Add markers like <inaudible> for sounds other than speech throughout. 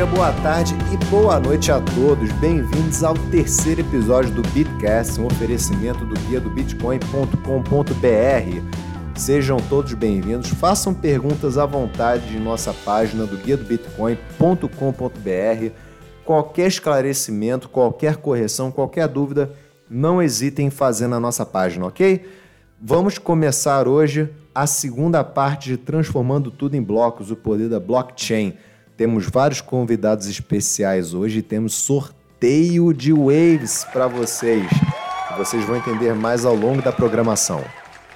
dia, boa tarde e boa noite a todos. Bem-vindos ao terceiro episódio do Bitcast, um oferecimento do guia do bitcoin.com.br. Sejam todos bem-vindos, façam perguntas à vontade em nossa página do guia do bitcoin.com.br. Qualquer esclarecimento, qualquer correção, qualquer dúvida, não hesitem em fazer na nossa página, ok? Vamos começar hoje a segunda parte de Transformando Tudo em Blocos, o poder da blockchain. Temos vários convidados especiais hoje e temos sorteio de waves para vocês. Vocês vão entender mais ao longo da programação.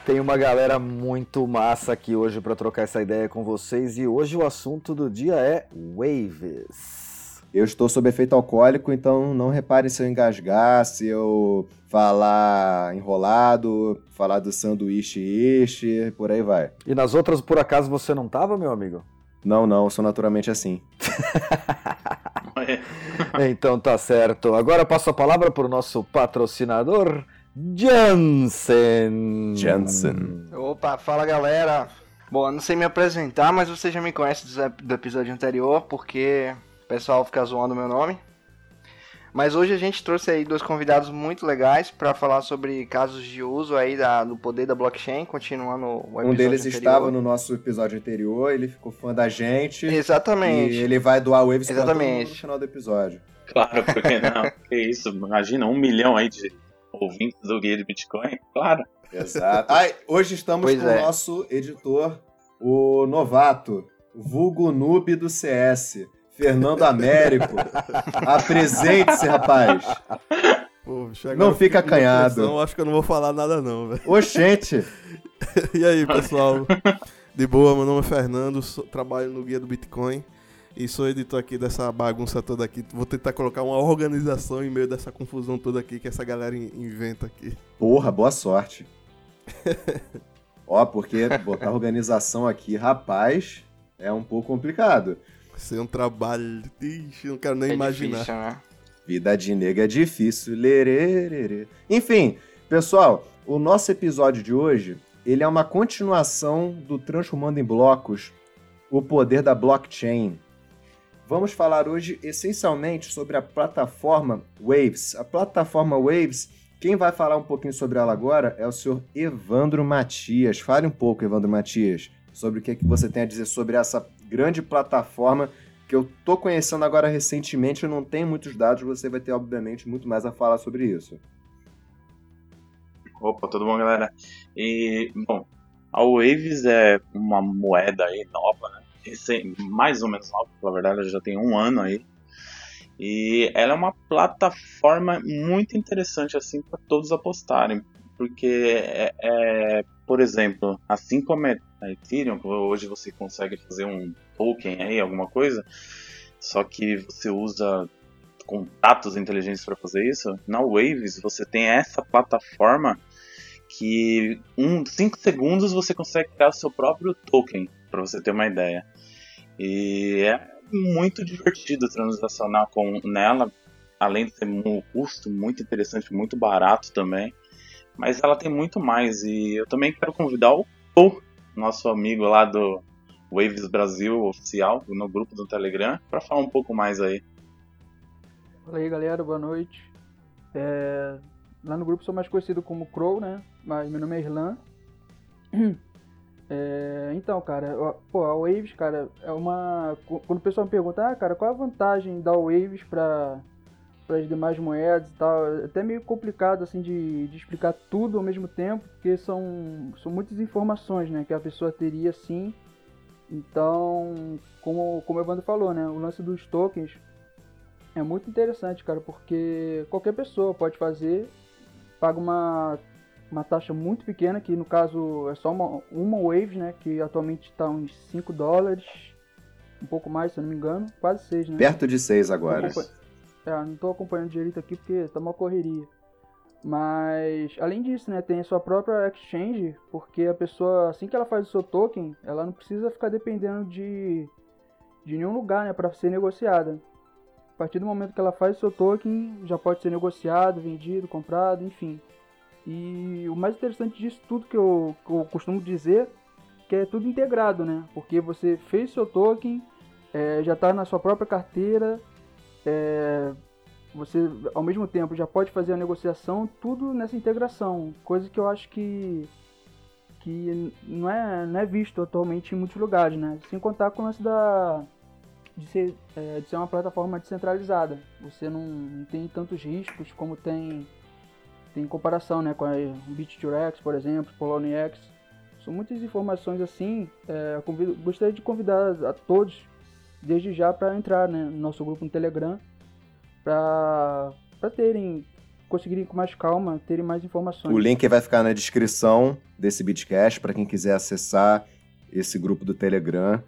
Tem uma galera muito massa aqui hoje para trocar essa ideia com vocês e hoje o assunto do dia é waves. Eu estou sob efeito alcoólico, então não reparem se eu engasgar, se eu falar enrolado, falar do sanduíche ishi, por aí vai. E nas outras, por acaso, você não tava, meu amigo? Não, não, eu sou naturalmente assim. então tá certo. Agora passo a palavra para o nosso patrocinador, Jansen. Jansen. Opa, fala galera. Bom, eu não sei me apresentar, mas você já me conhece do episódio anterior, porque o pessoal fica zoando meu nome. Mas hoje a gente trouxe aí dois convidados muito legais para falar sobre casos de uso aí da, do poder da blockchain, continuando o episódio Um deles anterior. estava no nosso episódio anterior, ele ficou fã da gente. Exatamente. E ele vai doar waves Exatamente. no final do episódio. Claro, porque não? <laughs> que isso? Imagina um milhão aí de ouvintes do Guia de Bitcoin? Claro. Exato. Ai, hoje estamos Pois com é. o nosso editor, o novato, vulgo noob do CS, Fernando Américo. Apresente-se, rapaz. Pô, Não fica acanhado. pressão, Acho que eu não vou falar nada não, velho. Oxente. <laughs> E aí, pessoal? De boa, meu nome é Fernando, sou- trabalho no Guia do Bitcoin e sou editor aqui dessa bagunça toda aqui. Vou tentar colocar uma organização em meio dessa confusão toda aqui que essa galera in- inventa aqui. Porra, boa sorte. Ó, porque botar organização aqui, rapaz, é um pouco complicado. Vai ser um trabalho. Ixi, não quero nem É imaginar. difícil, né? Vida de nega é difícil. Lererê. Enfim, pessoal, o nosso episódio de hoje, ele é uma continuação do Transformando em Blocos, o poder da blockchain. Vamos falar hoje essencialmente sobre a plataforma Waves. A plataforma Waves, quem vai falar um pouquinho sobre ela agora é o senhor Evandro Matias. Fale um pouco, Evandro Matias, sobre o que, é que você tem a dizer sobre essa grande plataforma que eu tô conhecendo agora recentemente, eu não tenho muitos dados, você vai ter, obviamente, muito mais a falar sobre isso. Opa, tudo bom, galera? E, bom, a Waves é uma moeda aí nova, né? Mais ou menos nova, na verdade, ela já tem um ano aí. E ela é uma plataforma muito interessante, assim, para todos apostarem. Porque, é, é, por exemplo, assim como é a Ethereum, hoje você consegue fazer um token aí, alguma coisa, só que você usa contatos inteligentes para fazer isso, na Waves você tem essa plataforma que em 5 segundos você consegue criar o seu próprio token, para você ter uma ideia. E é muito divertido transacionar com nela, além de ter um custo muito interessante, muito barato também. Mas ela tem muito mais e eu também quero convidar o Paul, nosso amigo lá do Waves Brasil oficial, no grupo do Telegram, para falar um pouco mais aí. Fala aí galera, boa noite. É, Lá no grupo sou mais conhecido como Crow, né? Mas meu nome é Irlan. É, Então, cara, pô, a Waves, cara, é uma. qu- Quando o pessoal me pergunta, ah, cara, qual é a vantagem da Waves para as demais moedas e tal, é até meio complicado assim de, de explicar tudo ao mesmo tempo, porque são, são muitas informações, né, que a pessoa teria sim. Então, como, como o Evandro falou, né, o lance dos tokens é muito interessante, cara, porque qualquer pessoa pode fazer, paga uma, uma taxa muito pequena, que no caso é só uma, uma Waves, né, que atualmente está uns 5 dólares, um pouco mais, se eu não me engano, quase 6, né? Perto de seis agora. Acompanha- É, não tô acompanhando direito aqui porque tá uma correria. Mas, além disso, né, tem a sua própria exchange, porque a pessoa, assim que ela faz o seu token, ela não precisa ficar dependendo de, de nenhum lugar, né, para ser negociada. A partir do momento que ela faz o seu token, já pode ser negociado, vendido, comprado, enfim. E o mais interessante disso tudo que eu, que eu costumo dizer, que é tudo integrado, né? Porque você fez seu token, é, já está na sua própria carteira, é, você ao mesmo tempo já pode fazer a negociação, tudo nessa integração, coisa que eu acho que que não é, não é visto atualmente em muitos lugares, né? Sem contar com o lance da de ser, é, de ser uma plataforma descentralizada. Você não, não, tem tantos riscos como tem tem comparação, né, com a Bit2X, por exemplo, Poloniex. São muitas informações assim. É, convido, gostaria de convidar a todos desde já para entrar né, no nosso grupo no Telegram para terem conseguirem com mais calma, terem mais informações. O link vai ficar na descrição desse Bitcast para quem quiser acessar esse grupo do Telegram.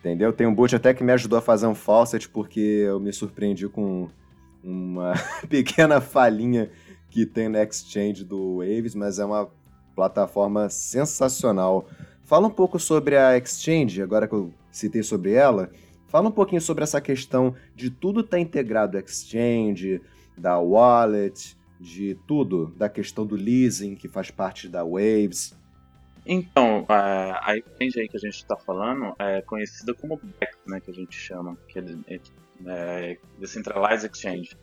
Entendeu? Tem um bot até que me ajudou a fazer um faucet porque eu me surpreendi com uma <laughs> pequena falhinha que tem no Exchange do Waves, mas é uma plataforma sensacional. Fala um pouco sobre a Exchange, agora que eu citei sobre ela. Fala um pouquinho sobre essa questão de tudo estar tá integrado Exchange, da wallet, de tudo, da questão do leasing, que faz parte da Waves. Então, a exchange aí que a gente está falando é conhecida como DEX, né, que a gente chama, que é, é Decentralized Exchange.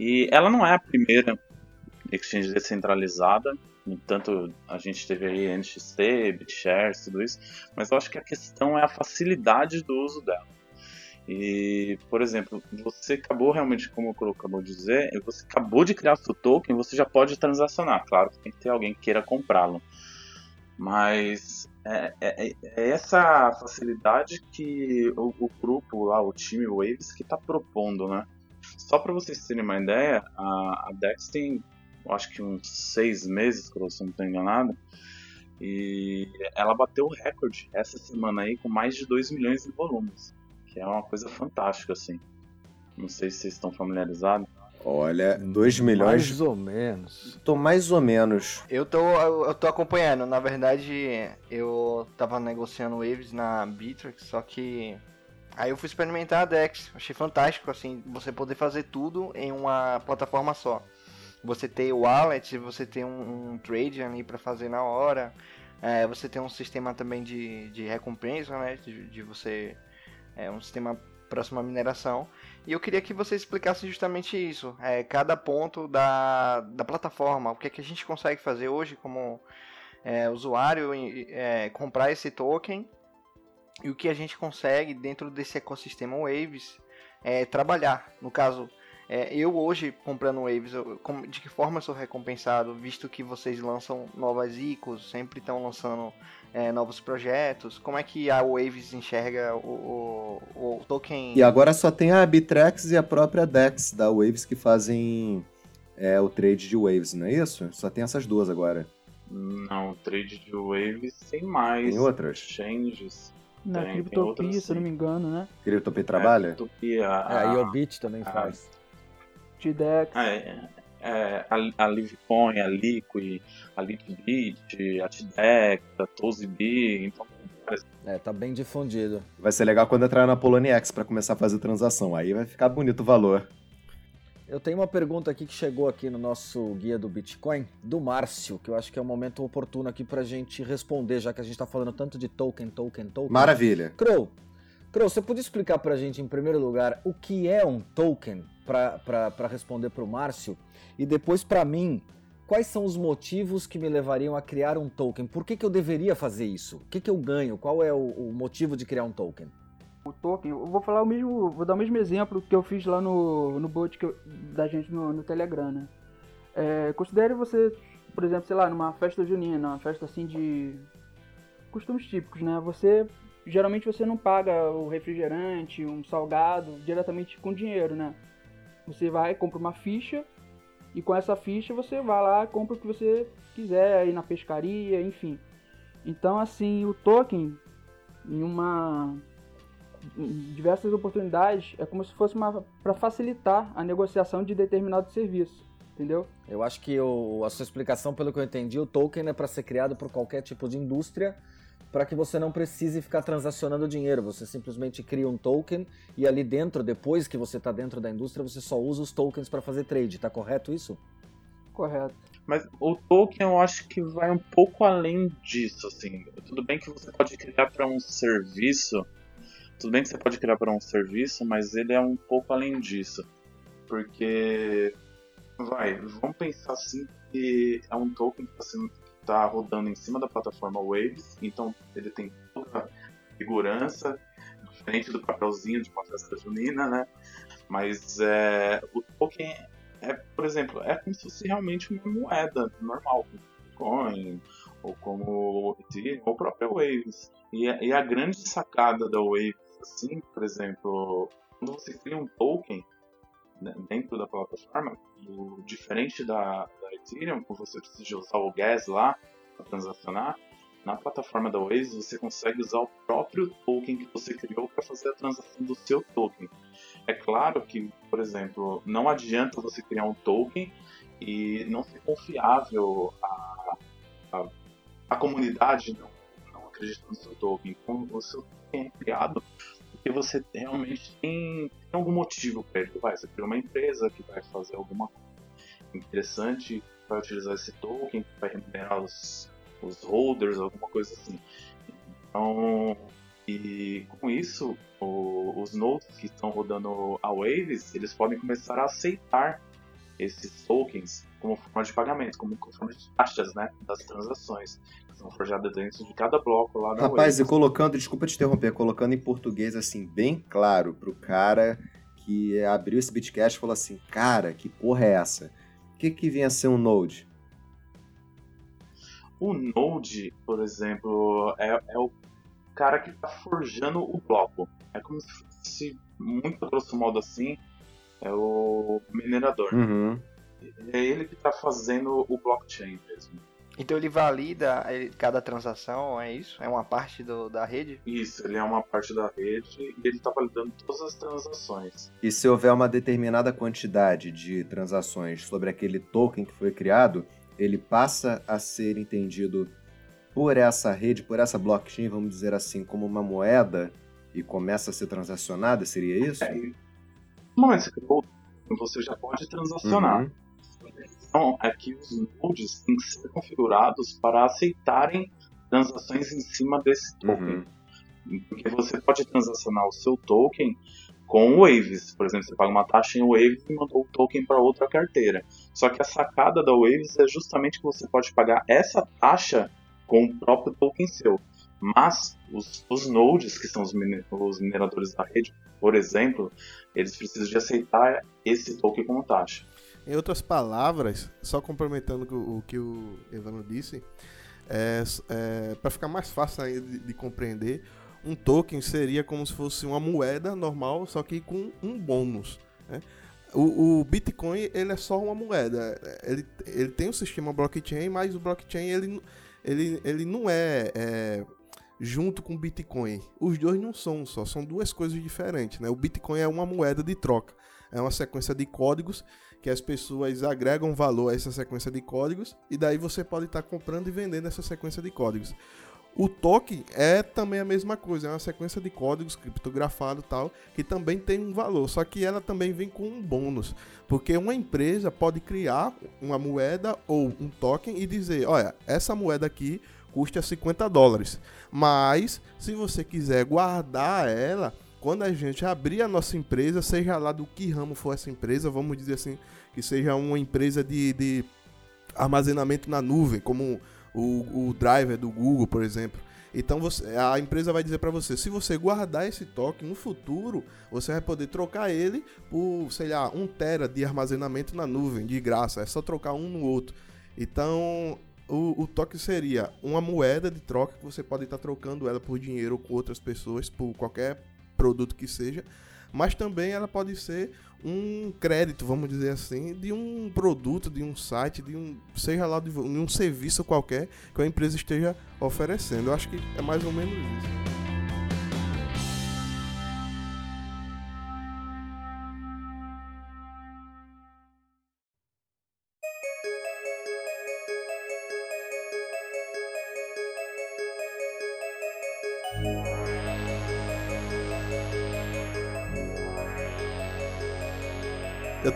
E ela não é a primeira exchange descentralizada, no tanto a gente teve aí NXT, BitShares, tudo isso, mas eu acho que a questão é a facilidade do uso dela. E, por exemplo, você acabou realmente, como o Kuro acabou de dizer, você acabou de criar seu token, você já pode transacionar. Claro que tem que ter alguém que queira comprá-lo. Mas é, é, é, essa facilidade que o, o, grupo lá, o time Waves, que está propondo, né? Só para vocês terem uma ideia, a, a Dex tem, acho que uns seis meses, se eu não estou enganado, e ela bateu o recorde essa semana aí com mais de 2 milhões de volumes que é uma coisa fantástica, assim. Não sei se vocês estão familiarizados. Olha, 2 milhões. Mais ou menos. Tô mais ou menos. Eu tô, eu tô acompanhando. Na verdade, eu tava negociando waves na Bittrex, só que. Aí eu fui experimentar a Dex. Achei fantástico, assim, você poder fazer tudo em uma plataforma só. Você ter o wallet, você ter um, um trade ali para fazer na hora. É, você tem um sistema também de, de recompensa, né? De, de você é um sistema próximo à mineração. E eu queria que você explicasse justamente isso, é, cada ponto da, da plataforma, o que, é que a gente consegue fazer hoje como é, usuário, é, comprar esse token e o que a gente consegue dentro desse ecossistema Waves é, trabalhar. No caso, é, eu hoje comprando Waves, eu, de que forma eu sou recompensado, visto que vocês lançam novas ICOs, sempre estão lançando é, novos projetos? Como é que a Waves enxerga o, o, o, token? E agora só tem a Bitrex e a própria Dex da Waves que fazem é, o trade de Waves, não é isso? Só tem essas duas agora. Não, o trade de Waves tem mais. Tem outras? Changes. Na tem, Criptopia, tem se eu não me engano, né? Criptopia trabalha? É, Criptopia, a, é, a Iobit também a, faz. T-Dex. É, é, a, a Livecoin, a Liquid, a Liquidbit, a TDEX, a ToziB, então... É, tá bem difundido. Vai ser legal quando entrar na Poloniex para começar a fazer transação, aí vai ficar bonito o valor. Eu tenho uma pergunta aqui que chegou aqui no nosso guia do Bitcoin, do Márcio, que eu acho que é um momento oportuno aqui pra gente responder, já que a gente tá falando tanto de token, token, token. Maravilha. Crow, Crow, você pode explicar pra gente, em primeiro lugar, o que é um token, para responder pro Márcio? E depois, para mim, quais são os motivos que me levariam a criar um token? Por que, que eu deveria fazer isso? O que, que eu ganho? Qual é o, o motivo de criar um token? O token, eu vou falar o mesmo, vou dar o mesmo exemplo que eu fiz lá no, no bot eu, da gente no, no Telegram, né? É, considere você, por exemplo, sei lá, numa festa junina, uma festa assim de costumes típicos, né? Você geralmente você não paga o refrigerante, um salgado diretamente com dinheiro, né? Você vai, compra uma ficha e com essa ficha você vai lá, compra o que você quiser aí na pescaria, enfim. Então, assim, o token, em uma em diversas oportunidades, é como se fosse uma para facilitar a negociação de determinado serviço, entendeu? Eu acho que o, a sua explicação, pelo que eu entendi, o token é para ser criado por qualquer tipo de indústria para que você não precise ficar transacionando dinheiro. Você simplesmente cria um token e ali dentro, depois que você está dentro da indústria, você só usa os tokens para fazer trade. Tá correto isso? Correto. Mas o token eu acho que vai um pouco além disso, assim. Tudo bem que você pode criar para um serviço, tudo bem que você pode criar para um serviço, mas ele é um pouco além disso. Porque, vai, vamos pensar assim que é um token que está tá rodando em cima da plataforma Waves, então ele tem toda segurança, diferente do papelzinho de uma festa junina, né? Mas é, o token é, por exemplo, é como se fosse realmente uma moeda normal, como Bitcoin, ou como Ethereum, ou própria Waves. E a, e a grande sacada da Waves, assim, por exemplo, quando você cria um token dentro da plataforma, o, diferente da, da Ethereum, quando você precisa usar o gas lá para transacionar, na plataforma da Waves você consegue usar o próprio token que você criou para fazer a transação do seu token. É claro que, por exemplo, não adianta você criar um token e não ser confiável a, a, a comunidade não, não acredita no seu token. Então, o seu token é criado porque você realmente tem, tem algum motivo para ele. Vai, você criou uma empresa que vai fazer alguma coisa interessante, vai utilizar esse token, vai remunerar os os holders, alguma coisa assim. Então, e com isso, o, os nodes que estão rodando a Waves, eles podem começar a aceitar esses tokens como forma de pagamento, como forma de taxas, né, das transações que são forjadas dentro de cada bloco lá da Rapaz, e colocando, desculpa te interromper, colocando em português assim bem claro pro cara que abriu esse Bitcast e falou assim, cara, que porra é essa? O que que vinha a ser um node? O Node, por exemplo, é, é o cara que está forjando o bloco. É como se fosse, muito grosso modo assim, é o minerador. Uhum. É ele que está fazendo o blockchain mesmo. Então ele valida cada transação, é isso? É uma parte do, da rede? Isso, ele é uma parte da rede e ele está validando todas as transações. E se houver uma determinada quantidade de transações sobre aquele token que foi criado, ele passa a ser entendido por essa rede, por essa blockchain, vamos dizer assim, como uma moeda e começa a ser transacionada, seria isso? É. No momento que você criou, você já pode transacionar. Uhum. Então, é que os nodes têm que ser configurados para aceitarem transações em cima desse token. Uhum. Porque você pode transacionar o seu token com o Waves. Por exemplo, você paga uma taxa em Waves e mandou o token para outra carteira. Só que a sacada da Waves é justamente que você pode pagar essa taxa com o próprio token seu. Mas os, os nodes, que são os, os mineradores da rede, por exemplo, eles precisam de aceitar esse token como taxa. Em outras palavras, só complementando o, que o Evandro disse, é, é para ficar mais fácil de, de compreender, um token seria como se fosse uma moeda normal, só que com um bônus. Né? O, o, Bitcoin ele é só uma moeda. Ele, ele tem um sistema blockchain, mas o blockchain ele, ele, ele não é, é, junto com o Bitcoin. Os dois não são só, são duas coisas diferentes. Né? O Bitcoin é uma moeda de troca. É uma sequência de códigos que as pessoas agregam valor a essa sequência de códigos e daí você pode estar comprando e vendendo essa sequência de códigos. O token é também a mesma coisa, é uma sequência de códigos criptografado tal, que também tem um valor, só que ela também vem com um bônus, porque uma empresa pode criar uma moeda ou um token e dizer, olha, essa moeda aqui custa 50 dólares, mas se você quiser guardar ela, quando a gente abrir a nossa empresa, seja lá do que ramo for essa empresa, vamos dizer assim, que seja uma empresa de, de armazenamento na nuvem, como o, o driver do Google, por exemplo. Então você, a empresa vai dizer para você, se você guardar esse token no futuro, você vai poder trocar ele por, sei lá, um tera de armazenamento na nuvem, de graça. É só trocar um no outro. Então, o, o token seria uma moeda de troca que você pode estar trocando ela por dinheiro com outras pessoas, por qualquer produto que seja mas também ela pode ser um crédito, vamos dizer assim, de um produto, de um site, de um seja lá de um serviço qualquer que a empresa esteja oferecendo. Eu acho que é mais ou menos isso.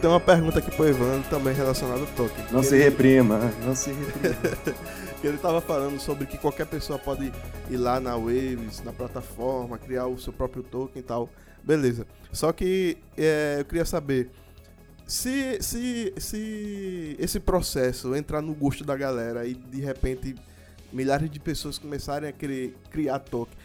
Tenho uma pergunta aqui pro Evandro também relacionada ao token. Não se ele, reprima, não se reprima. <laughs> ele tava falando sobre que qualquer pessoa pode ir lá na Waves, na plataforma, criar o seu próprio token e tal. Beleza. Só que é, eu queria saber se, se, se esse processo entrar no gosto da galera e de repente milhares de pessoas começarem a querer criar token.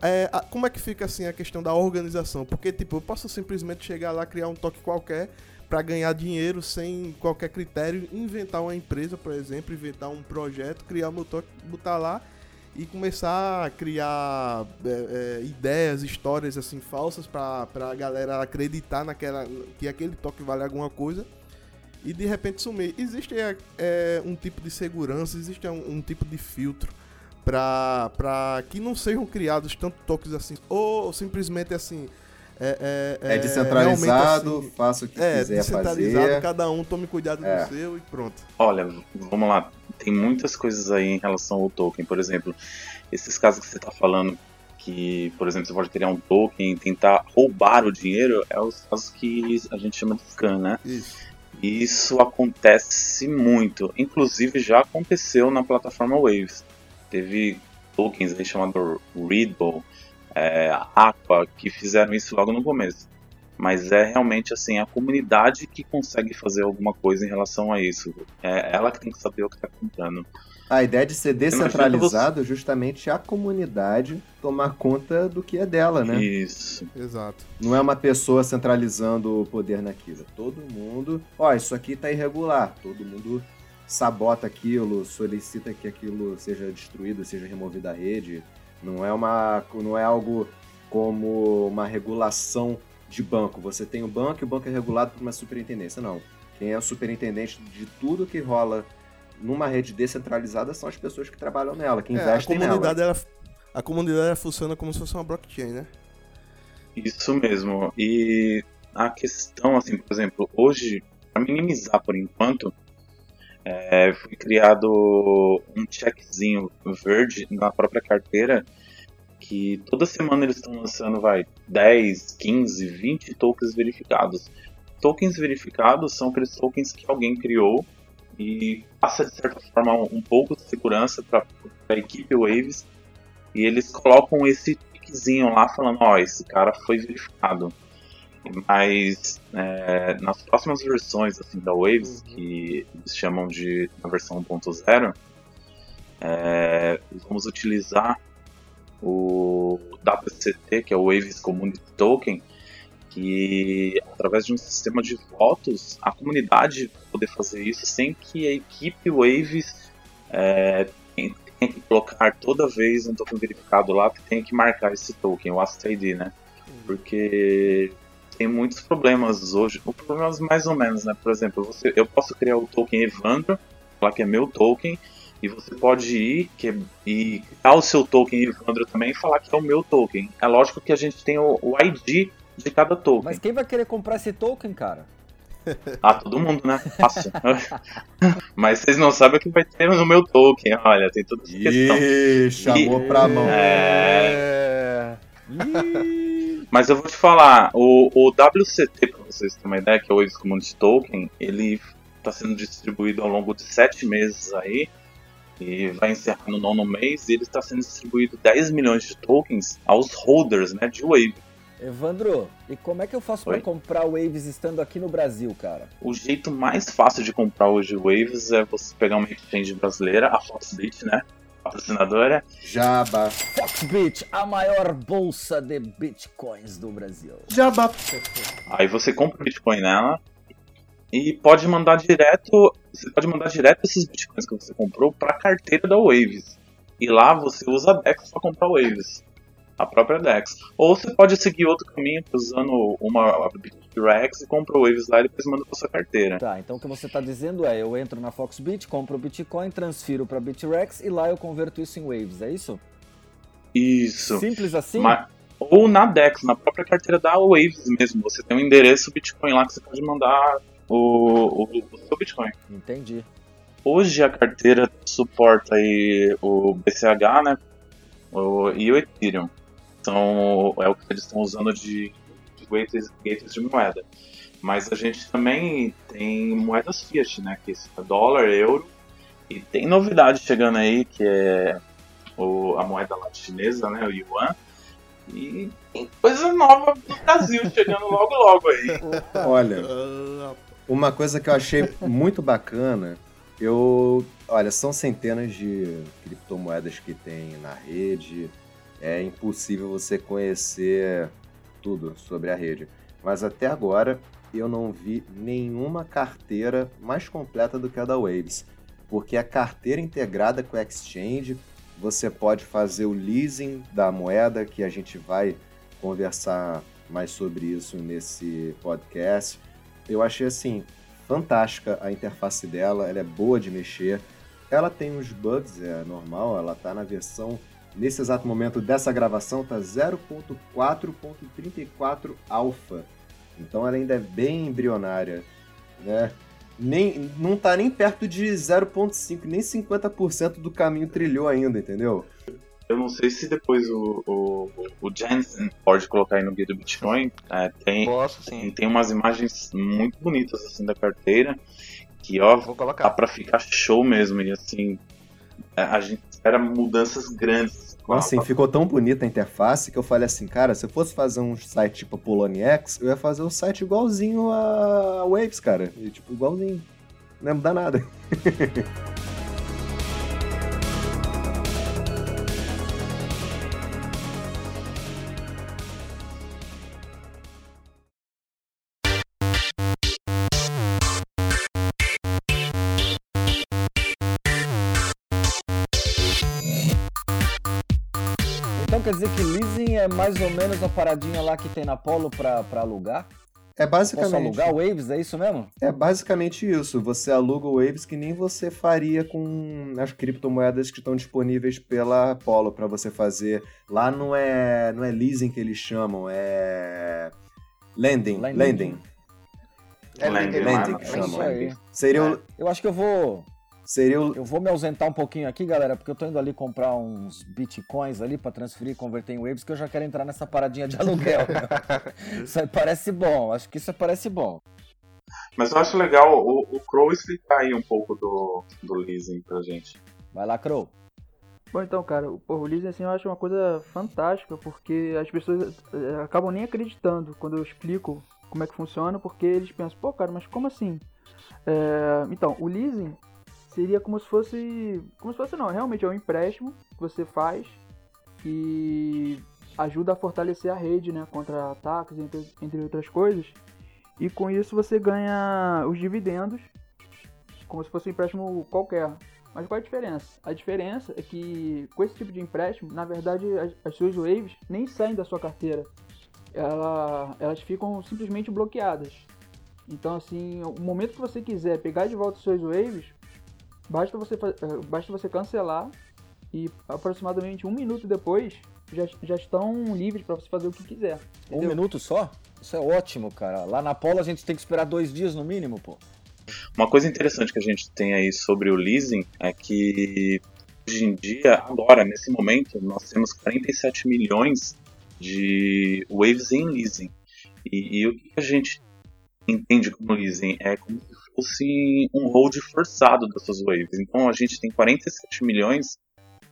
É, como é que fica assim a questão da organização? Porque, tipo, eu posso simplesmente chegar lá, criar um toque qualquer para ganhar dinheiro sem qualquer critério, inventar uma empresa, por exemplo, inventar um projeto, criar meu toque, botar lá e começar a criar é, é, ideias, histórias assim falsas para a galera acreditar naquela que aquele toque vale alguma coisa e de repente sumir. Existe é, é um tipo de segurança, existe um, um tipo de filtro para que não sejam criados tanto toques assim ou simplesmente assim é, é, é, é descentralizado, assim, faça o que é, quiser descentralizado, fazer. cada um tome cuidado é. do seu e pronto. Olha, vamos lá, tem muitas coisas aí em relação ao token, por exemplo, esses casos que você está falando que, por exemplo, você pode criar um token e tentar roubar o dinheiro, é os casos que a gente chama de scam, né? Isso. Isso acontece muito, inclusive já aconteceu na plataforma Waves teve tokens aí chamado Riddle, é, Aqua, que fizeram isso logo no começo. Mas é realmente assim a comunidade que consegue fazer alguma coisa em relação a isso. É ela que tem que saber o que está comprando. A ideia de ser descentralizado é justamente a comunidade tomar conta do que é dela, né? Isso. Exato. Não é uma pessoa centralizando o poder naquilo. Todo mundo, ó, isso aqui tá irregular. Todo mundo sabota aquilo, solicita que aquilo seja destruído, seja removido da rede. Não é, uma, não é algo como uma regulação de banco. Você tem o um banco e o banco é regulado por uma superintendência. Não. Quem é o superintendente de tudo que rola numa rede descentralizada são as pessoas que trabalham nela, que investem é, a comunidade, nela. Ela, a comunidade ela funciona como se fosse uma blockchain, né? Isso mesmo. E a questão, assim, por exemplo, hoje, para minimizar por enquanto, é, foi criado um checkzinho verde na própria carteira que toda semana eles estão lançando, vai, 10, 15, 20 tokens verificados. Tokens verificados são aqueles tokens que alguém criou e passa de certa forma um, pouco de segurança para a equipe Waves e eles colocam esse tickzinho lá falando, ó, esse cara foi verificado. Mas é, nas próximas versões assim, da Waves, uhum. que eles chamam de a versão 1.0, é, vamos utilizar o WCT, que é o Waves Community Token, que através de um sistema de votos a comunidade vai poder fazer isso sem que a equipe Waves é, tenha que colocar toda vez um token verificado lá que tenha que marcar esse token, o Asset ID, né? Porque tem muitos problemas hoje. O problema é mais ou menos, né? Por exemplo, você, eu posso criar o token Evandro, falar que é meu token, e você pode ir que, e criar o seu token Evandro também e falar que é o meu token. É lógico que a gente tem o, o ID de cada token. Mas quem vai querer comprar esse token, cara? Ah, todo mundo, né? Fácil. <laughs> Mas vocês não sabem o que vai ter no meu token. Olha, tem toda essa questão. Ih, chamou e... pra mão. É. é... Mas eu vou te falar, o, o WCT, para vocês terem uma ideia, que é o Waves Community Token, ele está sendo distribuído ao longo de sete meses aí, e vai encerrar no nono mês, e ele está sendo distribuído 10 milhões de tokens aos holders né, de Wave. Evandro, e como é que eu faço para comprar Waves estando aqui no Brasil, cara? O jeito mais fácil de comprar hoje Waves é você pegar uma exchange brasileira, a Foxbit, né? Patrocinadora. Jaba. Foxbit, a maior bolsa de bitcoins do Brasil. Jaba. Aí você compra o Bitcoin nela e pode mandar direto, você pode mandar direto esses bitcoins que você comprou para a carteira da Waves. E lá você usa a Dex para comprar Waves a própria DEX. Ou você pode seguir outro caminho usando uma BitREX e compra o Waves lá e depois manda para sua carteira. Tá, então o que você está dizendo é, eu entro na Foxbit, compro o Bitcoin, transfiro para BitREX e lá eu converto isso em Waves, é isso? Isso. Simples assim? Mas, ou na DEX, na própria carteira da Waves mesmo. Você tem um endereço Bitcoin lá que você pode mandar o, o, o seu Bitcoin. Entendi. Hoje a carteira suporta aí o BCH, né? O, e o Ethereum. Então é o que eles estão usando de, gateways, gateways de moeda. Mas a gente também tem moedas fiat, né? Que é dólar, euro. E tem novidade chegando aí, que é o, a moeda lá chinesa, né? O yuan. E tem coisa nova no Brasil chegando logo logo aí. <laughs> Olha, uma coisa que eu achei muito bacana, eu. Olha, são centenas de criptomoedas que tem na rede. É impossível você conhecer tudo sobre a rede. Mas até agora eu não vi nenhuma carteira mais completa do que a da Waves. Porque a carteira integrada com o Exchange, você pode fazer o leasing da moeda, que a gente vai conversar mais sobre isso nesse podcast. Eu achei assim fantástica a interface dela, ela é boa de mexer. Ela tem uns bugs, é normal, ela tá na versão nesse exato momento dessa gravação tá 0.4.34 alfa. Então ela ainda é bem embrionária, né? Nem, não tá nem perto de 0.5, nem 50% do caminho trilhou ainda, entendeu? Eu não sei se depois o, o, o Jensen pode colocar aí no guia do Bitcoin. É, tem, Posso, sim. tem umas imagens muito bonitas assim da carteira. Que ó, Vou colocar. dá pra ficar show mesmo. E assim, a gente espera mudanças grandes. com a- Assim, ficou tão bonita a interface que eu falei assim, cara, se eu fosse fazer um site tipo Poloniex, eu ia fazer um site igualzinho a Waves, cara. E, tipo, igualzinho. Não ia mudar nada. <laughs> dizer que leasing é mais ou menos a paradinha lá que tem na Polo pra, pra alugar? É Posso basicamente. alugar Waves, é isso mesmo? É basicamente isso. Você aluga o Waves que nem você faria com as criptomoedas que estão disponíveis pela Apollo para você fazer. Lá não é, não é leasing que eles chamam, é lending, Lending. lending. É Lending, Lending que chamam. Seria o, Eu acho que eu vou, seria o, eu vou me ausentar um pouquinho aqui, galera, porque eu tô indo ali comprar uns bitcoins ali pra transferir e converter em Waves, que eu já quero entrar nessa paradinha de aluguel. <laughs> isso aí parece bom, acho que isso aí parece bom. Mas eu acho legal o, o Crow explicar aí um pouco do, do leasing pra gente. Vai lá, Crow. Bom, então, cara, o porra, o leasing assim, eu acho uma coisa fantástica, porque as pessoas eh, acabam nem acreditando quando eu explico como é que funciona, porque eles pensam, pô, cara, mas como assim? É, então, o leasing seria como se fosse. Como se fosse não, realmente é um empréstimo que você faz e ajuda a fortalecer a rede, né? Contra ataques, entre, entre outras coisas. E com isso você ganha os dividendos, como se fosse um empréstimo qualquer. Mas qual é a diferença? A diferença é que com esse tipo de empréstimo, na verdade, as, as suas waves nem saem da sua carteira. Ela, elas ficam simplesmente bloqueadas. Então, assim, o momento que você quiser pegar de volta as suas waves, basta você, eh, basta você cancelar e aproximadamente um minuto depois já, já estão livres para você fazer o que quiser. Um entendeu? minuto só? Isso é ótimo, cara. Lá na Polo a gente tem que esperar dois dias no mínimo, pô. Uma coisa interessante que a gente tem aí sobre o leasing é que hoje em dia, agora, nesse momento, nós temos 47 milhões de waves em leasing. E, e o que a gente entende como leasing é como se fosse um hold forçado das suas waves. Então a gente tem 47 milhões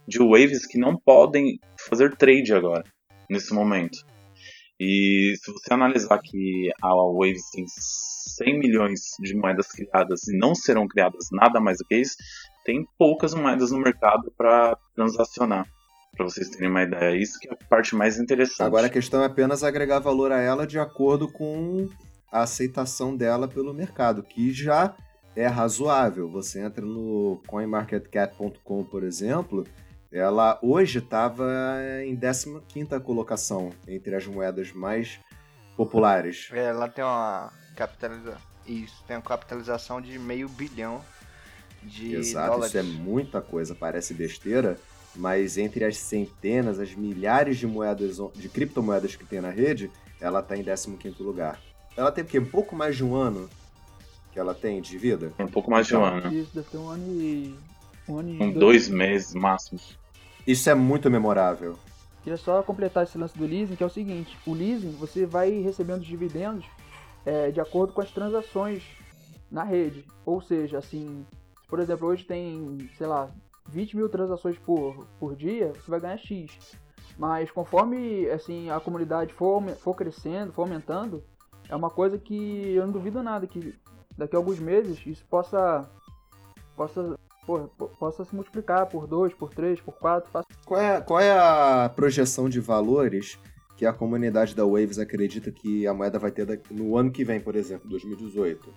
de waves que não podem fazer trade agora, nesse momento. E se você analisar que a Waves tem 100 milhões de moedas criadas e não serão criadas nada mais do que isso, tem poucas moedas no mercado para transacionar. Para vocês terem uma ideia, isso que é a parte mais interessante. Agora a questão é apenas agregar valor a ela de acordo com a aceitação dela pelo mercado, que já é razoável. Você entra no coinmarketcap.com, por exemplo, ela hoje estava em 15ª colocação entre as moedas mais populares. É, ela tem uma capitalização. Isso, tem uma capitalização de meio bilhão de Exato, dólares. isso é muita coisa, parece besteira, mas entre as centenas, as milhares de moedas, de criptomoedas que tem na rede, ela está em 15º lugar. Ela tem o quê? Um pouco mais de um ano que ela tem de vida? um pouco mais de um ano. Isso, deve ter um ano e. Um ano e Com dois meses máximo. Isso é muito memorável. queria só completar esse lance do leasing, que é o seguinte, o leasing você vai recebendo os dividendos é, de acordo com as transações na rede. Ou seja, assim, por exemplo, hoje tem, sei lá, 20 mil transações por, por dia, você vai ganhar X. Mas conforme assim, a comunidade for, for crescendo, for aumentando, é uma coisa que eu não duvido nada que daqui a alguns meses isso possa possa pô, possa se multiplicar por 2, por 3, por 4. Qual é, qual é a projeção de valores que a comunidade da Waves acredita que a moeda vai ter no ano que vem, por exemplo, 2018?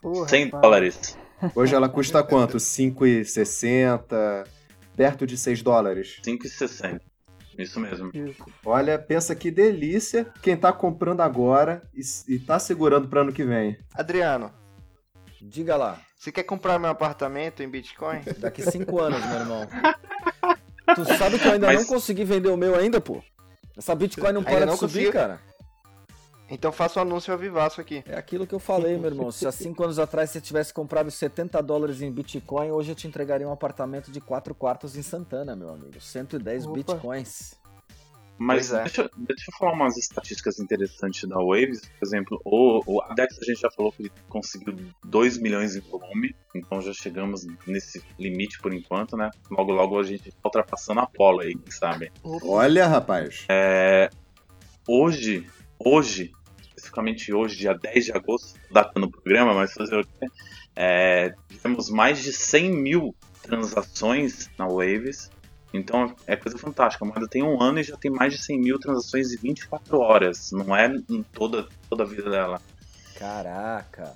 Porra, 100 dólares. Hoje ela custa quanto? 5,60? Perto de 6 dólares? 5,60. Isso mesmo. Isso. Olha, pensa que delícia quem tá comprando agora e, e tá segurando para ano que vem. Adriano. Diga lá. Você quer comprar meu apartamento em Bitcoin? <laughs> Daqui 5 anos, meu irmão. tu sabe que eu ainda Mas... não consegui vender o meu ainda, pô? Essa Bitcoin não para de subir, cara. Então faça um anúncio ao vivaço aqui. É aquilo que eu falei, meu irmão. Se há <laughs> cinco anos atrás você tivesse comprado 70 dólares em Bitcoin, hoje eu te entregaria um apartamento de 4 quartos em Santana, meu amigo. 110 Opa. Bitcoins. Mas é. deixa, deixa, eu falar umas estatísticas interessantes da Waves. Por exemplo, o, o Adex a gente já falou que ele conseguiu 2 milhões em volume, então já chegamos nesse limite por enquanto, né? Logo, logo a gente tá ultrapassando a Apollo aí, quem sabe. Olha, rapaz. É, hoje, hoje, especificamente hoje, dia 10 de agosto, data no programa, mas fazer o quê? É, tivemos mais de 100 mil transações na Waves. Então é coisa fantástica. A moeda tem um ano e já tem mais de 100 mil transações em 24 horas. Não é em toda, toda a vida dela. Caraca!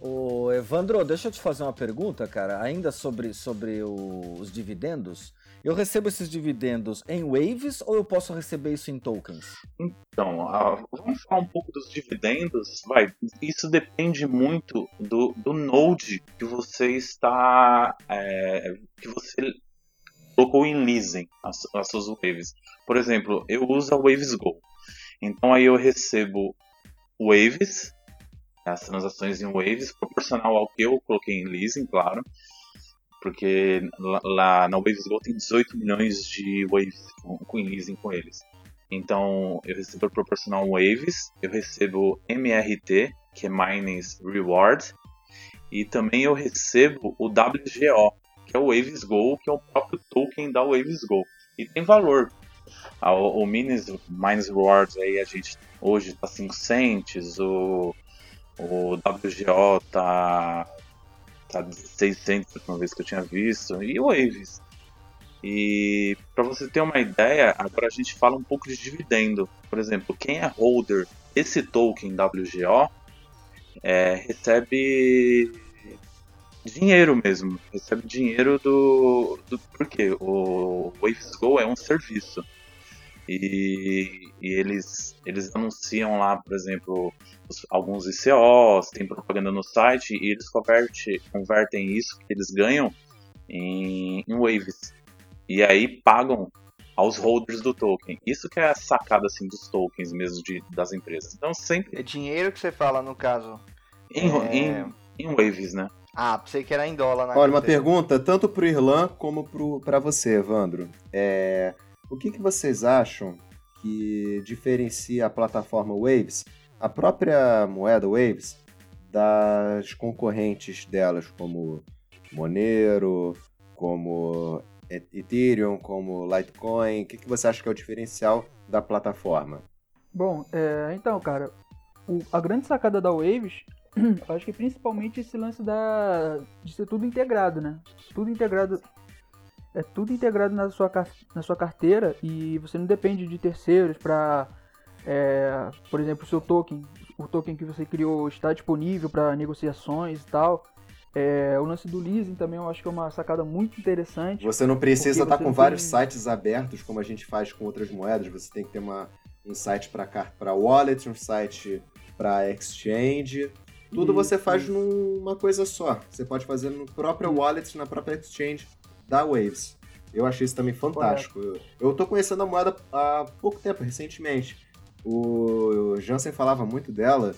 Ô, Evandro, deixa eu te fazer uma pergunta, cara, ainda sobre, sobre o, os dividendos. Eu recebo esses dividendos em waves ou eu posso receber isso em tokens? Então, uh, vamos falar um pouco dos dividendos. Vai, isso depende muito do, do node que você está. É, que você colocou em leasing as, as suas waves. Por exemplo, eu uso a Waves Go. Então aí eu recebo waves, as transações em waves, proporcional ao que eu coloquei em leasing, claro porque lá, na Waves Go tem 18 milhões de Waves com, leasing com eles. Então eu recebo proporcional Waves, eu recebo MRT, que é Miners Reward, e também eu recebo o WGO, que é o Waves Go, que é o próprio token da Waves Go. E tem valor. O, o Miners, Miners Rewards aí a gente hoje tá 5 cents, o, o WGO tá tá 600 a última vez que eu tinha visto, e Waves. E para você ter uma ideia, agora a gente fala um pouco de dividendo. Por exemplo, quem é holder desse token WGO é, recebe dinheiro mesmo, recebe dinheiro do, do porque o Waves Go é um serviço. E, e, eles, eles anunciam lá, por exemplo, os, alguns ICOs, tem propaganda no site e eles converte, convertem isso que eles ganham em, em waves. E aí pagam aos holders do token. Isso que é a sacada assim, dos tokens mesmo de, das empresas. Então sempre. É dinheiro que você fala no caso. Em, é... em, em waves, né? Ah, pensei que era em dólar. Olha, carteira. uma pergunta tanto pro Irlan como para você, Evandro. É, o que, que vocês acham que diferencia a plataforma Waves, a própria moeda Waves, das concorrentes delas, como Monero, como Ethereum, como Litecoin? O que, que você acha que é o diferencial da plataforma? Bom, é, então, cara, o, a grande sacada da Waves, <clears throat> acho que principalmente esse lance da, de ser tudo integrado, né? Tudo integrado é tudo integrado na sua, na sua carteira e você não depende de terceiros para, é, por exemplo, o seu token, o token que você criou está disponível para negociações e tal. É, o lance do leasing também eu acho que é uma sacada muito interessante. Você não precisa estar tá com vários tem... sites abertos como a gente faz com outras moedas. Você tem que ter uma, um site para wallet, um site para exchange. Tudo você faz numa coisa só. Você pode fazer no próprio wallet, na própria exchange da Waves. Eu achei isso também fantástico. Eu, eu tô conhecendo a moeda há pouco tempo, recentemente. O Jansen falava muito dela.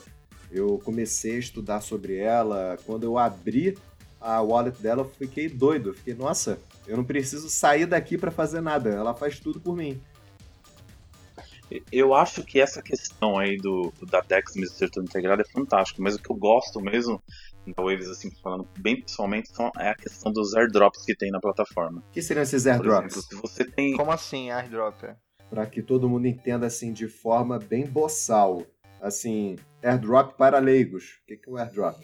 Eu comecei a estudar sobre ela. Quando eu abri a wallet dela, eu fiquei doido. Eu fiquei, nossa, Eu não preciso sair daqui para fazer nada. Ela faz tudo por mim. Eu acho que essa questão aí do, da Dex mesmo ser tudo integrado é fantástico, mas o que eu gosto mesmo da Waves, assim, falando bem pessoalmente, são, é a questão dos airdrops que tem na plataforma. O que seriam esses airdrops? exemplo, se você tem. Como assim, airdrop? Para que todo mundo entenda assim de forma bem boçal. Assim, airdrop para leigos. O que é o airdrop?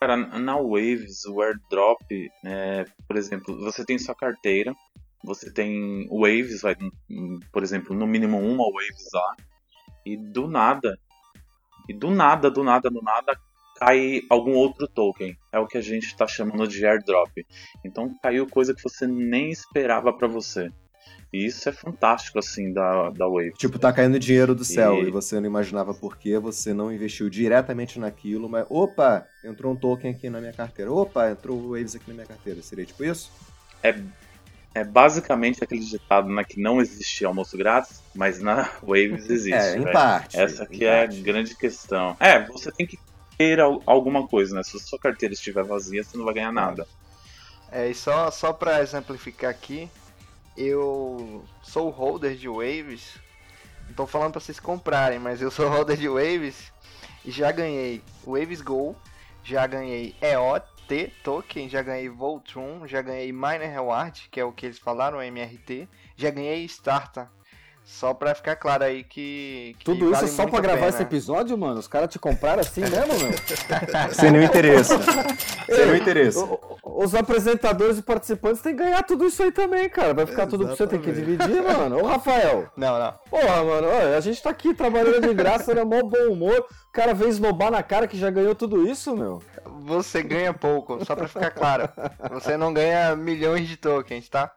Cara, na Waves, o airdrop, é, por exemplo, você tem sua carteira, você tem Waves, vai, por exemplo, no mínimo uma Waves lá, e do nada, e do nada, do nada, do nada, cai algum outro token. É o que a gente está chamando de airdrop. Então caiu coisa que você nem esperava para você. E isso é fantástico, assim, da, da Waves. Tipo, tá caindo dinheiro do céu E- e você não imaginava por quê, você não investiu diretamente naquilo, mas opa, entrou um token aqui na minha carteira. Opa, entrou o Waves aqui na minha carteira. Seria tipo isso? É basicamente aquele ditado né, que não existe almoço grátis, mas na <laughs> Waves existe. é, em velho. parte. Essa que é a parte. grande questão. É, você tem que ter al- alguma coisa, né? Se a sua carteira estiver vazia, você não vai ganhar nada. É, e só, só pra exemplificar aqui, eu sou holder de Waves. Não tô falando pra vocês comprarem, mas eu sou holder de Waves e já ganhei Waves Go, já ganhei EOT Token, já ganhei Voltron, já ganhei Miner Reward, que é o que eles falaram, MRT, já ganhei Starta. Só pra ficar claro aí que. que Tudo isso vale só muito pra gravar pena. esse episódio, mano? Os caras te compraram assim mesmo, meu? <laughs> Sem nenhum interesse. Sem nenhum interesse. Os apresentadores e participantes têm que ganhar tudo isso aí também, cara. Vai ficar tudo pra você, tem que Exatamente. dividir, mano. Ô, Rafael. Não, não. Porra, mano, a gente tá aqui trabalhando de graça, né? Mó bom humor. O cara veio esnobar na cara que já ganhou tudo isso, meu. Você ganha pouco, só pra ficar claro. Você não ganha milhões de tokens, tá?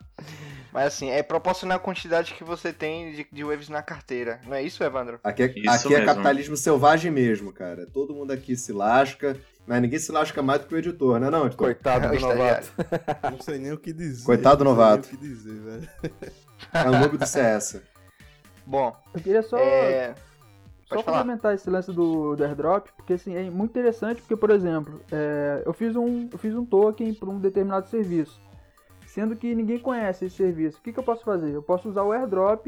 Mas assim, é proporcional a quantidade que você tem de, de waves na carteira. Não é isso, Evandro? Aqui é, Isso aqui é capitalismo selvagem mesmo, cara. Todo mundo aqui se lasca, mas ninguém se lasca mais do que o editor, né não, editor? Coitado É do novato. <laughs> Não sei nem o que dizer. Coitado do não sei nem novato. o que dizer, velho. É o noob do CS. Bom, Eu queria só, é. só complementar esse lance do, do airdrop, porque assim, é muito interessante, porque, por exemplo, é, eu, fiz um, eu fiz um token para um determinado serviço, sendo que ninguém conhece esse serviço. O que, que eu posso fazer? Eu posso usar o airdrop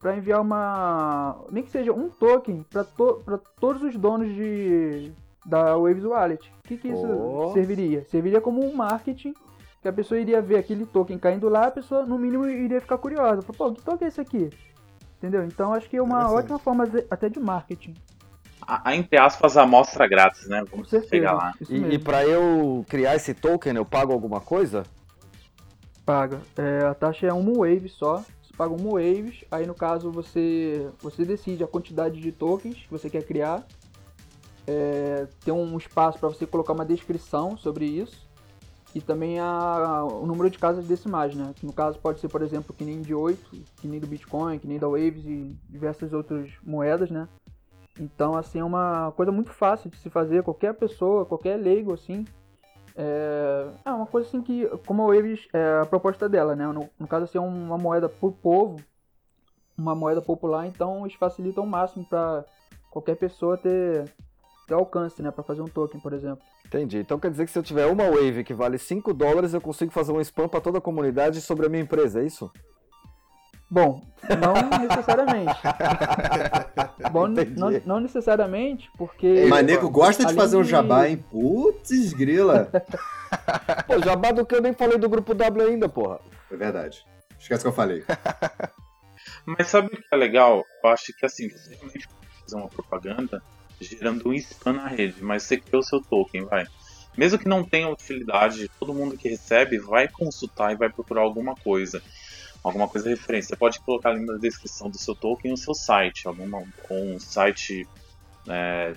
para enviar uma. nem que seja um token para to, pra todos os donos de da Waves Wallet. O que, que isso Oh. serviria? Serviria como um marketing que a pessoa iria ver aquele token caindo lá, a pessoa no mínimo iria ficar curiosa. Fala, Pô, que token é esse aqui? Entendeu? Então acho que é uma ótima forma de- até de marketing. A, a, entre aspas, a amostra grátis, né? Com Vamos certeza. pegar lá. E, e pra eu criar esse token, eu pago alguma coisa? Paga. É, a taxa é uma wave só. Você paga uma waves. Aí no caso você, você decide a quantidade de tokens que você quer criar. É, tem um espaço para você colocar uma descrição sobre isso. E também a, o número de casas decimais, né? Que no caso pode ser, por exemplo, que nem de 8, que nem do Bitcoin, que nem da Waves e diversas outras moedas, né? Então, assim, é uma coisa muito fácil de se fazer. Qualquer pessoa, qualquer leigo, assim, é, é uma coisa assim que, como a Waves, é a proposta dela, né? No, no caso, assim, é uma moeda por povo, uma moeda popular, então eles facilitam ao máximo para qualquer pessoa ter, ter alcance, né? Para fazer um token, por exemplo. Entendi. Então quer dizer que se eu tiver uma wave que vale 5 dólares, eu consigo fazer um spam pra toda a comunidade sobre a minha empresa, é isso? Bom, não necessariamente. <laughs> Bom, não, não necessariamente, porque. Nego gosta de fazer um de- jabá, hein? Putz, grila. <laughs> Pô, jabá do que eu nem falei do grupo W ainda, porra. É verdade. Esquece que eu falei. <laughs> Mas sabe o que é legal? Eu acho que assim, você realmente pode fazer uma propaganda gerando um spam na rede, mas você criou seu token, vai. Mesmo que não tenha utilidade, todo mundo que recebe vai consultar e vai procurar alguma coisa. Alguma coisa referência. Você pode colocar ali na descrição do seu token o seu site, alguma, um site é,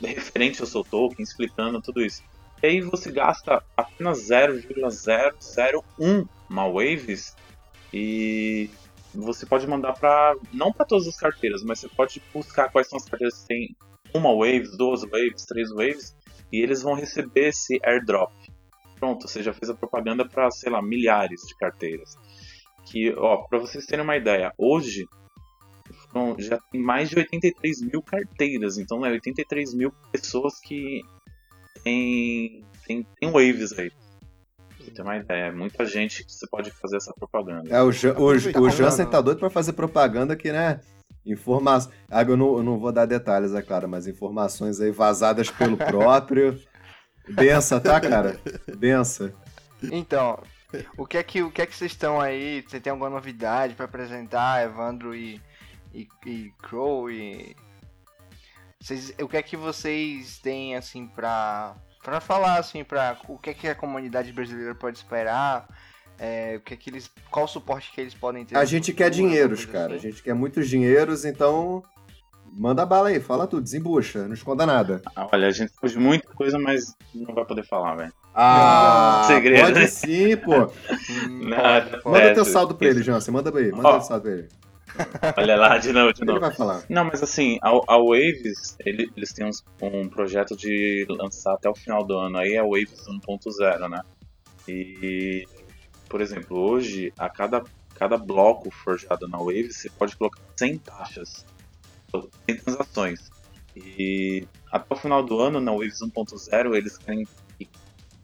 referente ao seu token, explicando tudo isso. E aí você gasta apenas 0,001 uma waves e você pode mandar para não para todas as carteiras, mas você pode buscar quais são as carteiras que tem uma waves, duas waves, três waves e eles vão receber esse airdrop. Pronto, você já fez a propaganda para, sei lá, milhares de carteiras. Que, ó, para vocês terem uma ideia, hoje foram- já tem mais de 83 mil carteiras, então é 83 mil pessoas que tem, tem, tem waves aí. Pra você ter ter uma ideia. Muita gente que você pode fazer essa propaganda. É, o, Jan- o, o Jansen tá doido pra fazer propaganda aqui, né? Informações. Ah, eu não, eu não vou dar detalhes, é claro, mas informações aí vazadas pelo <laughs> próprio. Bença, tá, cara? Bença. Então, o que é que o que é que vocês estão aí? Você tem alguma novidade pra apresentar, Evandro e e, e Crow e vocês, o que é que vocês têm assim pra para falar assim para o que é que a comunidade brasileira pode esperar? É, o que é que eles qual o suporte que eles podem ter? A gente quer dinheiros, cara. A assim? gente quer muitos dinheiros, então. Manda bala aí, fala tudo, desembucha, não esconda nada. Ah, Olha, a gente faz muita coisa, mas não vai poder falar, velho. Ah, Segredo, pode né? sim, pô. <laughs> Hum, pode. Manda É, teu saldo pra ele, Jansen. Manda pra ele, manda teu saldo pra ele. Olha lá, de novo, de Ele novo. vai falar. Não, mas assim, a, a Waves, ele- eles têm uns- um projeto de lançar até o final do ano, aí é a Waves 1.0, né? E, por exemplo, hoje, a cada, cada bloco forjado na Waves, você pode colocar 100 taxas, 100 transações. E até o final do ano, na Waves 1.0, eles querem que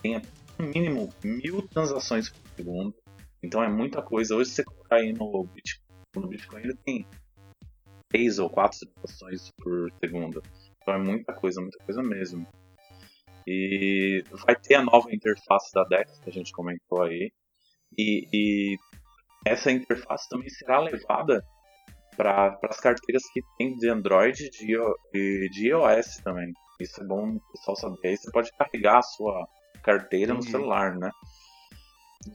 tenha no mínimo mil transações por segundo. Então é muita coisa. Hoje, se você colocar aí no Bitcoin, no Bitcoin ele tem três ou quatro transações por segundo. Então é muita coisa, muita coisa mesmo. E vai ter a nova interface da DEX que a gente comentou aí. E, e essa interface também será levada para as carteiras que tem de Android e de, e de iOS também. Isso é bom o pessoal saber. Aí você pode carregar a sua carteira no Entendi. celular, né?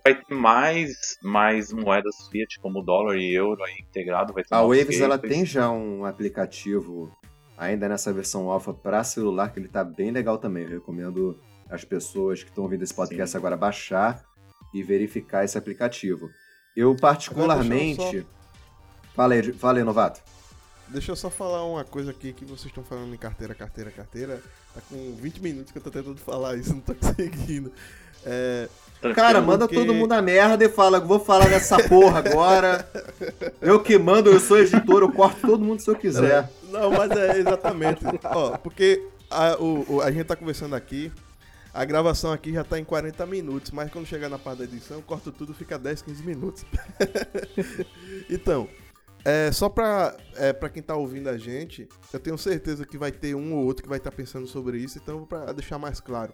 Vai ter mais, mais moedas fiat, como dólar e euro aí integrado. Vai ter A Waves ela tem já um aplicativo ainda nessa versão alfa para celular que ele tá bem legal também. Eu recomendo as pessoas que estão ouvindo esse podcast Sim. agora baixar e verificar esse aplicativo. Eu particularmente, Agora, fala aí, fala aí, novato. Deixa eu só falar uma coisa aqui que vocês estão falando em carteira, carteira, carteira. Tá com 20 minutos que eu tô tentando falar isso, não tô <laughs> conseguindo. É. Cara, manda porque- todo mundo a merda e fala, vou falar dessa porra agora. <laughs> Eu que mando, eu sou editor, eu corto todo mundo se eu quiser. Não, mas é exatamente. Ó, porque a, o- o- a gente tá conversando aqui, a gravação aqui já tá em 40 minutos, mas quando chegar na parte da edição, eu corto tudo, fica 10, 15 minutos. <laughs> então, é, só pra, é, pra quem tá ouvindo a gente, eu tenho certeza que vai ter um ou outro que vai estar pensando sobre isso, então pra deixar mais claro.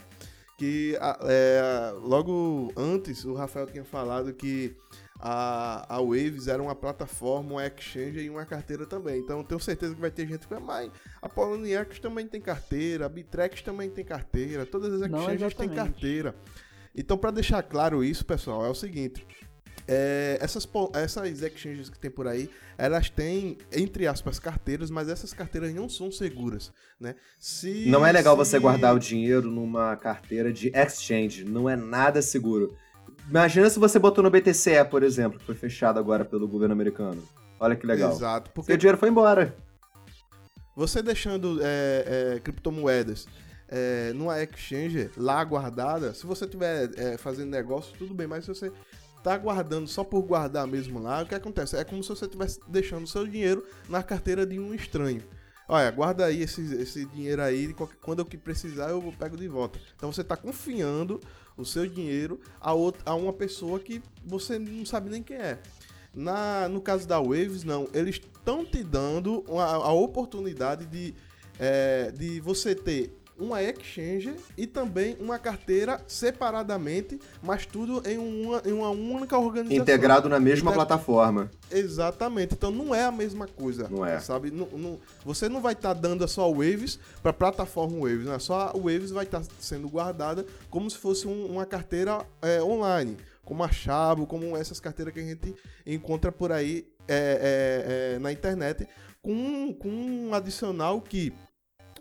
Que é, logo antes o Rafael tinha falado que a, a Waves era uma plataforma, uma exchange e uma carteira também. Então eu tenho certeza que vai ter gente que vai, mas a Poloniex também tem carteira, a Bitrex também tem carteira, todas as exchanges têm carteira. Então para deixar claro isso, pessoal, é o seguinte. É, essas, essas exchanges que tem por aí, elas têm, entre aspas, carteiras, mas essas carteiras não são seguras, né? Se, Não é legal se- você guardar o dinheiro numa carteira de exchange, não é nada seguro. Imagina se você botou no BTCE, por exemplo, que foi fechado agora pelo governo americano. Olha que legal. Exato, porque Seu dinheiro foi embora. Você deixando é, é, criptomoedas é, numa exchange lá guardada, se você estiver fazendo negócio, tudo bem, mas se você tá guardando só por guardar mesmo lá, o que acontece? É como se você estivesse deixando seu dinheiro na carteira de um estranho. Olha, guarda aí esse, esse dinheiro aí, quando eu que precisar eu pego de volta. Então você está confiando o seu dinheiro a, outra, a uma pessoa que você não sabe nem quem é. Na, no caso da Waves, não. Eles estão te dando uma- a oportunidade de, é, de você ter uma exchange e também uma carteira separadamente, mas tudo em uma, em uma única organização. Integrado na mesma Integra- plataforma. Exatamente. Então não é a mesma coisa. Não é. Sabe? Não- não- você não vai estar dando a sua Waves para plataforma Waves, né? Só a Waves vai estar sendo guardada como se fosse um- uma carteira é, online, como a Chavo, como essas carteiras que a gente encontra por aí é, é, é, na internet, com, com um adicional que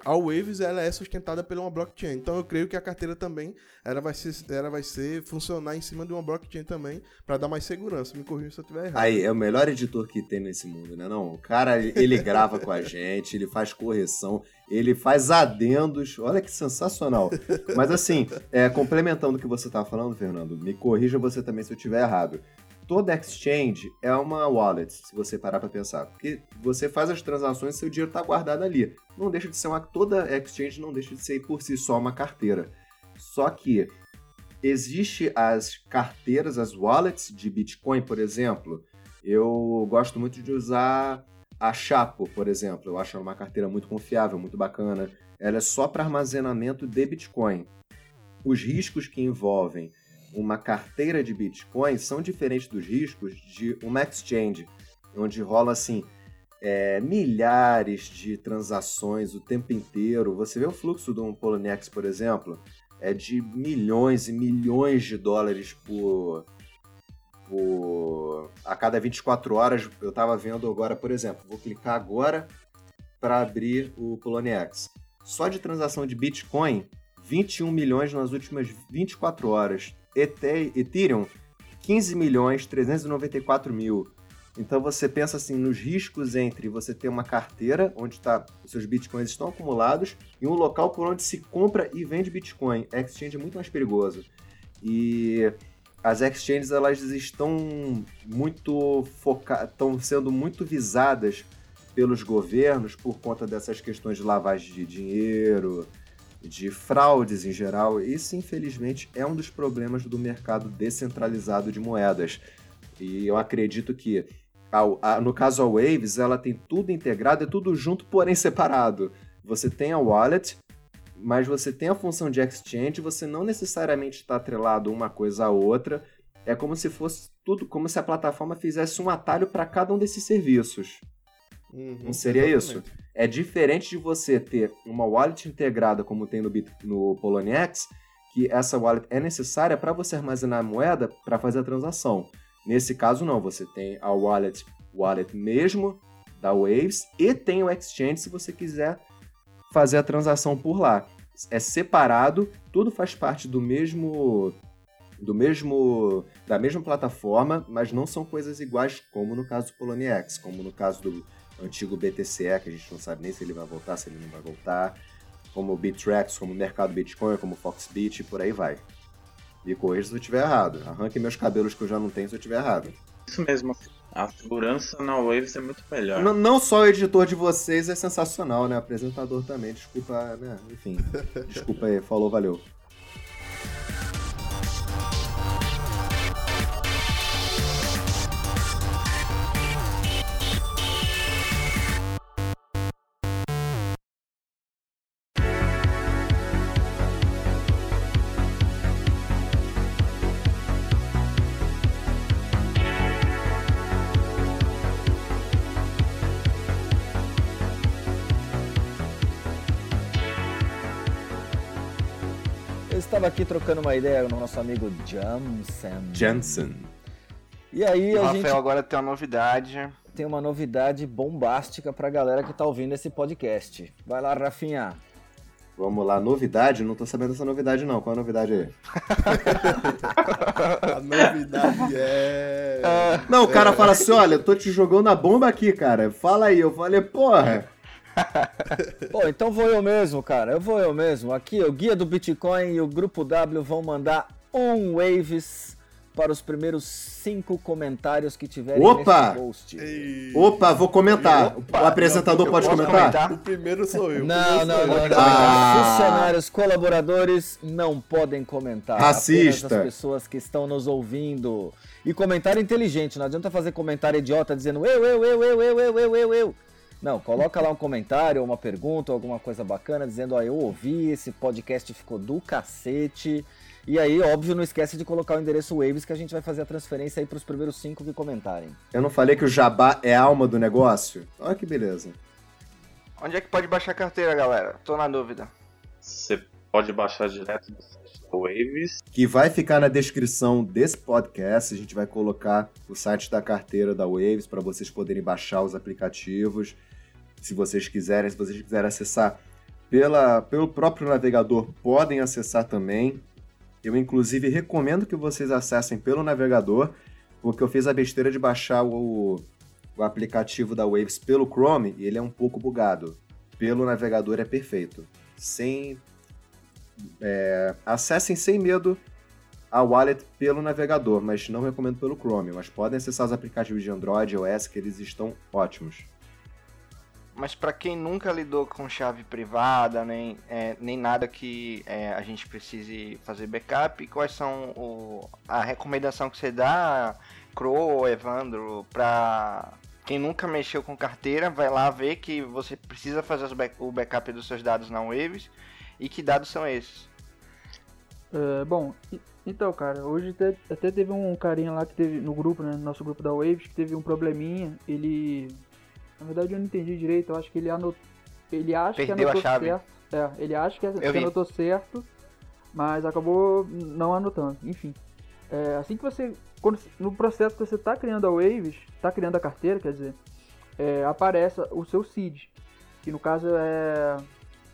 a Waves ela é sustentada por uma blockchain. Então eu creio que a carteira também ela vai ser, ela vai ser funcionar em cima de uma blockchain também para dar mais segurança. Me corrija se eu estiver errado. Aí, é o melhor editor que tem nesse mundo, né? Não, o cara, ele grava com a gente, ele faz correção, ele faz adendos. Olha que sensacional. Mas assim, é, complementando o que você estava falando, Fernando, me corrija você também se eu estiver errado. Toda exchange é uma wallet, se você parar para pensar. Porque você faz as transações e seu dinheiro está guardado ali. Não deixa de ser uma. Toda exchange não deixa de ser por si só uma carteira. Só que existe as carteiras, as wallets de Bitcoin, por exemplo. Eu gosto muito de usar a Chapo, por exemplo. Eu acho ela uma carteira muito confiável, muito bacana. Ela é só para armazenamento de Bitcoin. Os riscos que envolvem uma carteira de Bitcoin são diferentes dos riscos de uma exchange, onde rola assim é, milhares de transações o tempo inteiro. Você vê o fluxo de um Poloniex, por exemplo, é de milhões e milhões de dólares por, por a cada 24 horas. Eu estava vendo agora, por exemplo, vou clicar agora para abrir o Poloniex. Só de transação de Bitcoin, 21 milhões nas últimas 24 horas. Ethereum, 15 milhões 394 mil. Então você pensa assim nos riscos entre você ter uma carteira onde tá, os seus bitcoins estão acumulados e um local por onde se compra e vende bitcoin. A exchange é muito mais perigoso. E as exchanges elas estão muito focadas, estão sendo muito visadas pelos governos por conta dessas questões de lavagem de dinheiro, de fraudes em geral. Isso, infelizmente, é um dos problemas do mercado descentralizado de moedas. E eu acredito que, a, a, no caso a Waves, ela tem tudo integrado, é tudo junto, porém separado. Você tem a wallet, mas você tem a função de exchange, você não necessariamente está atrelado uma coisa à outra. É como se fosse tudo, como se a plataforma fizesse um atalho para cada um desses serviços. Uhum, não seria exatamente. isso? É diferente de você ter uma wallet integrada, como tem no, no Poloniex, que essa wallet é necessária para você armazenar a moeda para fazer a transação. Nesse caso, não. Você tem a wallet, wallet mesmo da Waves e tem o exchange se você quiser fazer a transação por lá. É separado, tudo faz parte do mesmo do mesmo da mesma plataforma, mas não são coisas iguais como no caso do Poloniex, como no caso do antigo BTCE, que a gente não sabe nem se ele vai voltar, se ele não vai voltar, como o Bittrex, como o mercado Bitcoin, como o Foxbit e por aí vai. Me corrija se eu estiver errado. Arranque meus cabelos que eu já não tenho se eu estiver errado. Isso mesmo. A segurança na Waves é muito melhor. Não, não só o editor de vocês é sensacional, né? O apresentador também. Desculpa, né? Enfim. <laughs> Desculpa aí. Falou, valeu. Estava aqui trocando uma ideia com o nosso amigo Jansen. Jansen. E aí o a Rafael gente agora tem uma novidade. tem uma novidade bombástica pra galera que tá ouvindo esse podcast. Vai lá, Rafinha. Vamos lá, novidade? Não tô sabendo dessa novidade, não. Qual é a novidade aí? <laughs> A novidade é. Não, o cara fala assim: olha, eu tô te jogando a bomba aqui, cara. Fala aí. Eu falei, porra. <laughs> Pô, então vou eu mesmo, cara. Eu vou eu mesmo. Aqui, o Guia do Bitcoin e o Grupo W vão mandar um Waves para os primeiros cinco comentários que tiverem Opa! nesse post. Ei. Opa, vou comentar. o apresentador eu pode comentar? comentar? O primeiro sou eu. Não, não, não, não. Ah. Funcionários, colaboradores não podem comentar. Racista. Apenas as pessoas que estão nos ouvindo. E comentário inteligente, não adianta fazer comentário idiota dizendo eu, eu, eu, eu, eu, eu, eu, eu, eu. Não, coloca lá um comentário, uma pergunta, alguma coisa bacana, dizendo, ó, eu ouvi, esse podcast ficou do cacete. E aí, óbvio, não esquece de colocar o endereço Waves que a gente vai fazer a transferência aí para os primeiros cinco que comentarem. Eu não falei que o jabá é a alma do negócio? Olha que beleza. Onde é que pode baixar a carteira, galera? Tô na dúvida. Você pode baixar direto do site da Waves. Que vai ficar na descrição desse podcast. A gente vai colocar o site da carteira da Waves para vocês poderem baixar os aplicativos. Se vocês quiserem, se vocês quiserem acessar pela, pelo próprio navegador, podem acessar também. Eu, inclusive, recomendo que vocês acessem pelo navegador, porque eu fiz a besteira de baixar o, o aplicativo da Waves pelo Chrome e ele é um pouco bugado. Pelo navegador é perfeito. Sem. é, acessem sem medo a wallet pelo navegador, mas não recomendo pelo Chrome. Mas podem acessar os aplicativos de Android e iOS, que eles estão ótimos. Mas para quem nunca lidou com chave privada, nem, é, nem nada que é, a gente precise fazer backup, quais são o, a recomendação que você dá, Crow, Evandro, para quem nunca mexeu com carteira, vai lá ver que você precisa fazer back, o backup dos seus dados na Waves e que dados são esses? É, bom, então, cara, hoje até, até teve um carinha lá que teve no grupo, né, no nosso grupo da Waves, que teve um probleminha. Ele, na verdade, eu não entendi direito. Eu acho que ele anotou, ele acha Perdeu que anotou a chave. certo. É, ele acha que, que anotou certo, mas acabou não anotando. Enfim, é, assim que você, quando, no processo que você está criando a Waves, está criando a carteira, quer dizer, é, aparece o seu seed, que no caso é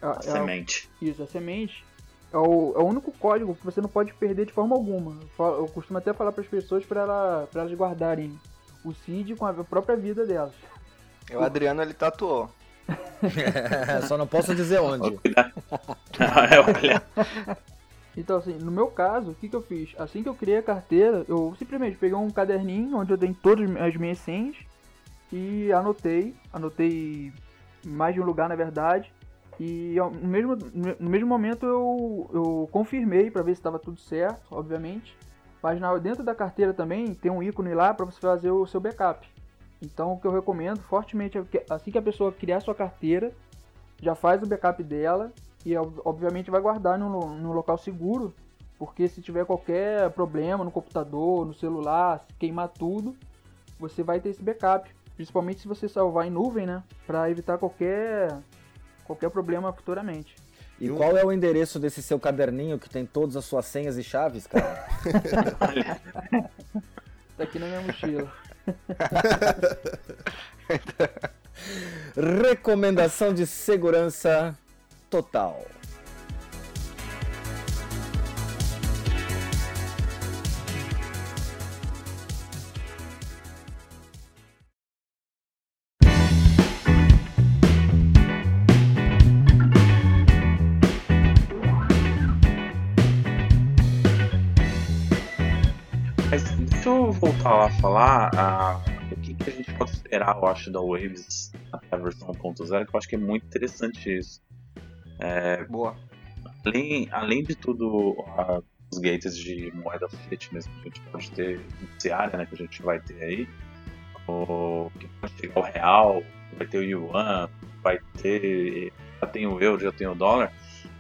a, a é semente. isso, a semente é o, é o único código que você não pode perder de forma alguma. Eu costumo até falar para as pessoas para ela, elas guardarem o seed com a própria vida delas. O Adriano ele tatuou. <laughs> Só não posso dizer onde. <laughs> então, assim, no meu caso, o que, que eu fiz? Assim que eu criei a carteira, eu simplesmente peguei um caderninho onde eu tenho todas as minhas senhas e anotei. Anotei mais de um lugar, na verdade. E no mesmo, no mesmo momento eu, eu confirmei para ver se estava tudo certo, obviamente. Mas na, dentro da carteira também tem um ícone lá para você fazer o seu backup. Então o que eu recomendo fortemente é que assim que a pessoa criar sua carteira, já faz o backup dela e obviamente vai guardar no, no local seguro, porque se tiver qualquer problema no computador, no celular, se queimar tudo, você vai ter esse backup. Principalmente se você salvar em nuvem, né? Para evitar qualquer qualquer problema futuramente. E qual é o endereço desse seu caderninho que tem todas as suas senhas e chaves, cara? <laughs> <laughs> tá aqui na minha mochila. <laughs> Recomendação de segurança total. A falar a, o que, que, a gente pode esperar, eu acho, da Waves até a versão 1.0, que eu acho que é muito interessante isso. É, Boa. Além, além de tudo, a, os gates de moeda fiat mesmo que a gente pode ter área, né, que a gente vai ter aí, o, que pode chegar o real, vai ter o yuan, vai ter, já tem o euro, já tem o dólar,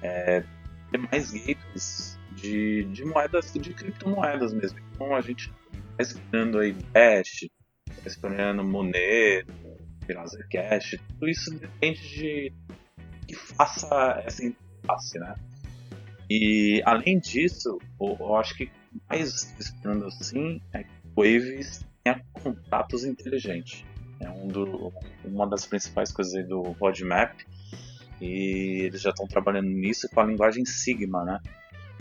é, ter mais gates de, de moedas, de criptomoedas mesmo. Então a gente Esperando aí Dash, esperando Monero, Browser Cash, tudo isso depende de que faça essa interface, né? E além disso, eu acho que mais esperando assim é que o Waves tenha contratos inteligentes. É um do, uma das principais coisas do roadmap e eles já estão trabalhando nisso com a linguagem Sigma, né?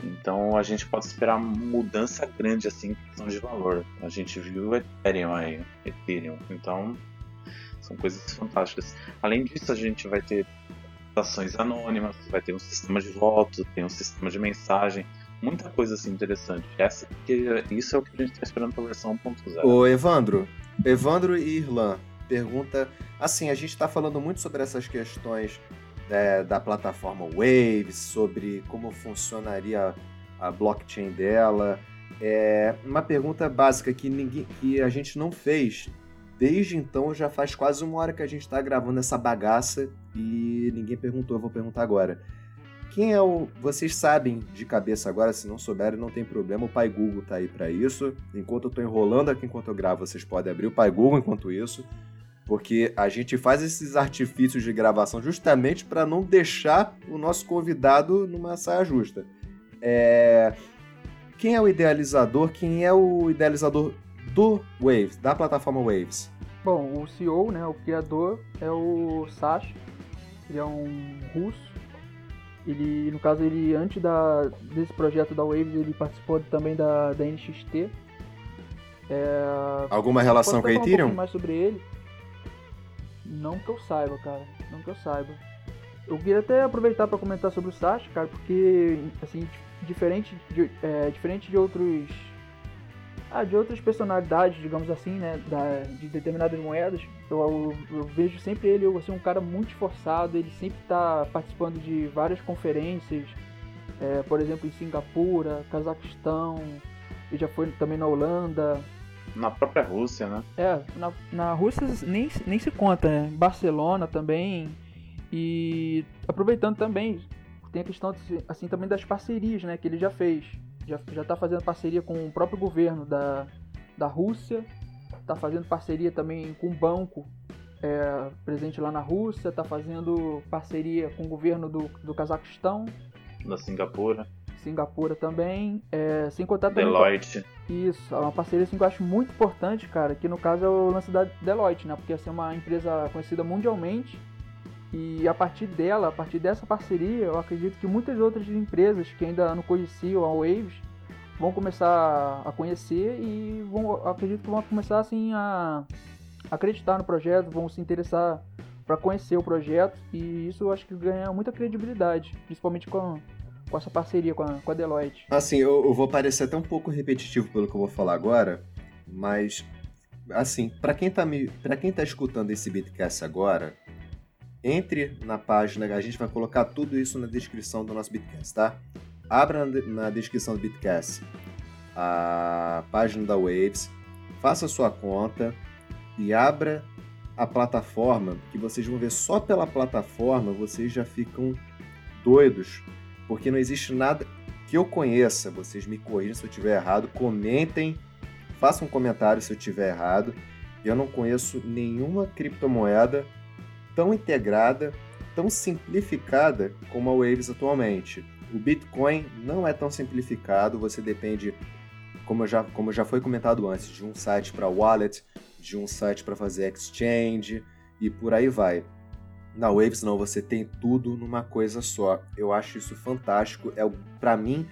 Então a gente pode esperar mudança grande assim em questão de valor. A gente viu o Ethereum aí, Ethereum. Então são coisas fantásticas. Além disso, a gente vai ter ações anônimas, vai ter um sistema de voto, tem um sistema de mensagem, muita coisa assim interessante. Essa isso é o que a gente está esperando para a versão 1.0. Ô Evandro, Evandro e Irlan pergunta, assim, a gente está falando muito sobre essas questões é, da plataforma Waves, sobre como funcionaria a blockchain dela. É uma pergunta básica que, ninguém, que a gente não fez. Desde então já faz quase uma hora que a gente está gravando essa bagaça e ninguém perguntou, eu vou perguntar agora. Quem é o. Vocês sabem de cabeça agora, se não souberem, não tem problema. O Pai Google tá aí para isso. Enquanto eu tô enrolando aqui enquanto eu gravo, vocês podem abrir o Pai Google enquanto isso porque a gente faz esses artifícios de gravação justamente para não deixar o nosso convidado numa saia justa. É... Quem é o idealizador? Quem é o idealizador do Waves, da plataforma Waves? Bom, o CEO, né, o criador, é o Sasha. Ele é um russo. Ele, no caso, ele antes da, desse projeto da Waves, ele participou também da, da NXT. É... Alguma relação com a Ethereum? Um mais sobre ele. Não que eu saiba, cara. Não que eu saiba. Eu queria até aproveitar para comentar sobre o Sasha, cara, porque, assim, diferente de, é, diferente de outros Ah, de outras personalidades, digamos assim, né, da, de determinadas moedas, eu, eu, eu, vejo sempre ele assim, um cara muito esforçado, ele sempre está participando de várias conferências, é, por exemplo, em Singapura, Cazaquistão, ele já foi também na Holanda. Na própria Rússia, né? É, na, na Rússia nem, nem se conta, né? Barcelona também. E aproveitando também, tem a questão assim também das parcerias, né, que ele já fez já já está fazendo parceria com o próprio governo da, da Rússia, está fazendo parceria também com o banco é, presente lá na Rússia, está fazendo parceria com o governo do, do Cazaquistão. Da Singapura. Singapura também, é, sem contar também... Deloitte. Isso, é uma parceria assim, que eu acho muito importante, cara, que no caso é o lance da Deloitte, né, porque essa é uma empresa conhecida mundialmente, e a partir dela, a partir dessa parceria, eu acredito que muitas outras empresas que ainda não conheciam a Waves vão começar a conhecer e vão, acredito que vão começar assim a acreditar no projeto, vão se interessar para conhecer o projeto e isso eu acho que ganha muita credibilidade, principalmente com, com essa parceria com a, com a Deloitte. Assim, eu, eu vou parecer até um pouco repetitivo pelo que eu vou falar agora, mas assim, para quem tá me, para quem tá escutando esse Bitcast agora, entre na página, a gente vai colocar tudo isso na descrição do nosso Bitcast, tá? Abra na descrição do Bitcast a página da Waves, faça sua conta e abra a plataforma, que vocês vão ver só pela plataforma, vocês já ficam doidos, porque não existe nada que eu conheça, vocês me corrijam se eu estiver errado, comentem, façam um comentário se eu estiver errado. Eu não conheço nenhuma criptomoeda tão integrada, tão simplificada como a Waves atualmente. O Bitcoin não é tão simplificado, você depende, como já, como já foi comentado antes, de um site para wallet, de um site para fazer exchange e por aí vai. Na Waves não, você tem tudo numa coisa só. Eu acho isso fantástico. É para mim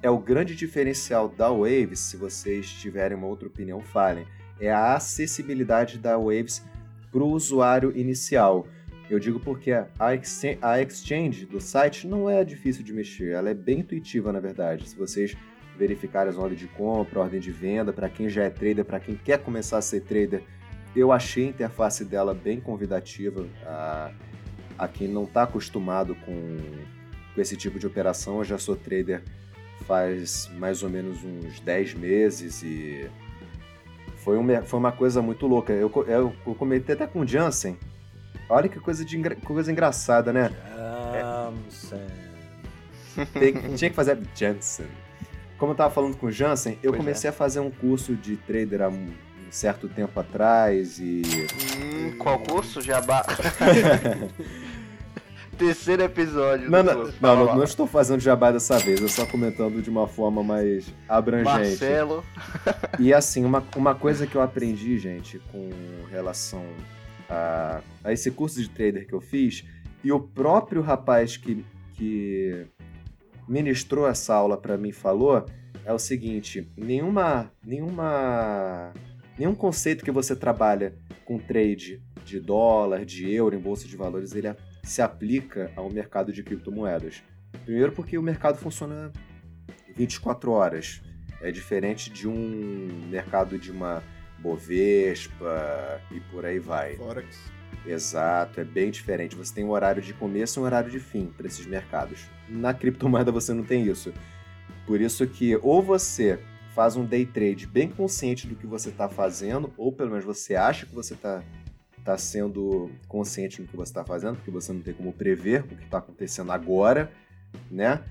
é o grande diferencial da Waves. Se vocês tiverem uma outra opinião, falem. É a acessibilidade da Waves para o usuário inicial. Eu digo porque a exchange do site não é difícil de mexer, ela é bem intuitiva na verdade. Se vocês verificarem as ordens de compra, ordem de venda, para quem já é trader, para quem quer começar a ser trader, eu achei a interface dela bem convidativa a, a quem não está acostumado com, com esse tipo de operação. Eu já sou trader faz mais ou menos uns 10 meses e foi uma, foi uma coisa muito louca. Eu, eu, eu comentei até com o Jansen. Olha que coisa, de engra, coisa engraçada, né? Jansen. Tem, tinha que fazer Jansen. Como eu tava falando com o Jansen, eu pois comecei é. a fazer um curso de trader há um certo tempo atrás e. Hum, qual curso? Jabá. <laughs> Terceiro episódio. Não, não, não, não, não, estou fazendo jabá dessa vez, eu só comentando de uma forma mais abrangente. Marcelo. E assim, uma, uma coisa que eu aprendi, gente, com relação a, a esse curso de trader que eu fiz, e o próprio rapaz que, que ministrou essa aula para mim falou, é o seguinte: nenhuma, nenhuma, nenhum conceito que você trabalha com trade de dólar, de euro em bolsa de valores, ele se aplica ao mercado de criptomoedas. Primeiro porque o mercado funciona 24 horas. É diferente de um mercado de uma Bovespa e por aí vai. Forex. Exato, é bem diferente. Você tem um horário de começo e um horário de fim para esses mercados. Na criptomoeda você não tem isso. Por isso que ou você faz um day trade bem consciente do que você está fazendo, ou pelo menos você acha que você está está sendo consciente do que você está fazendo, porque você não tem como prever o que está acontecendo agora, né?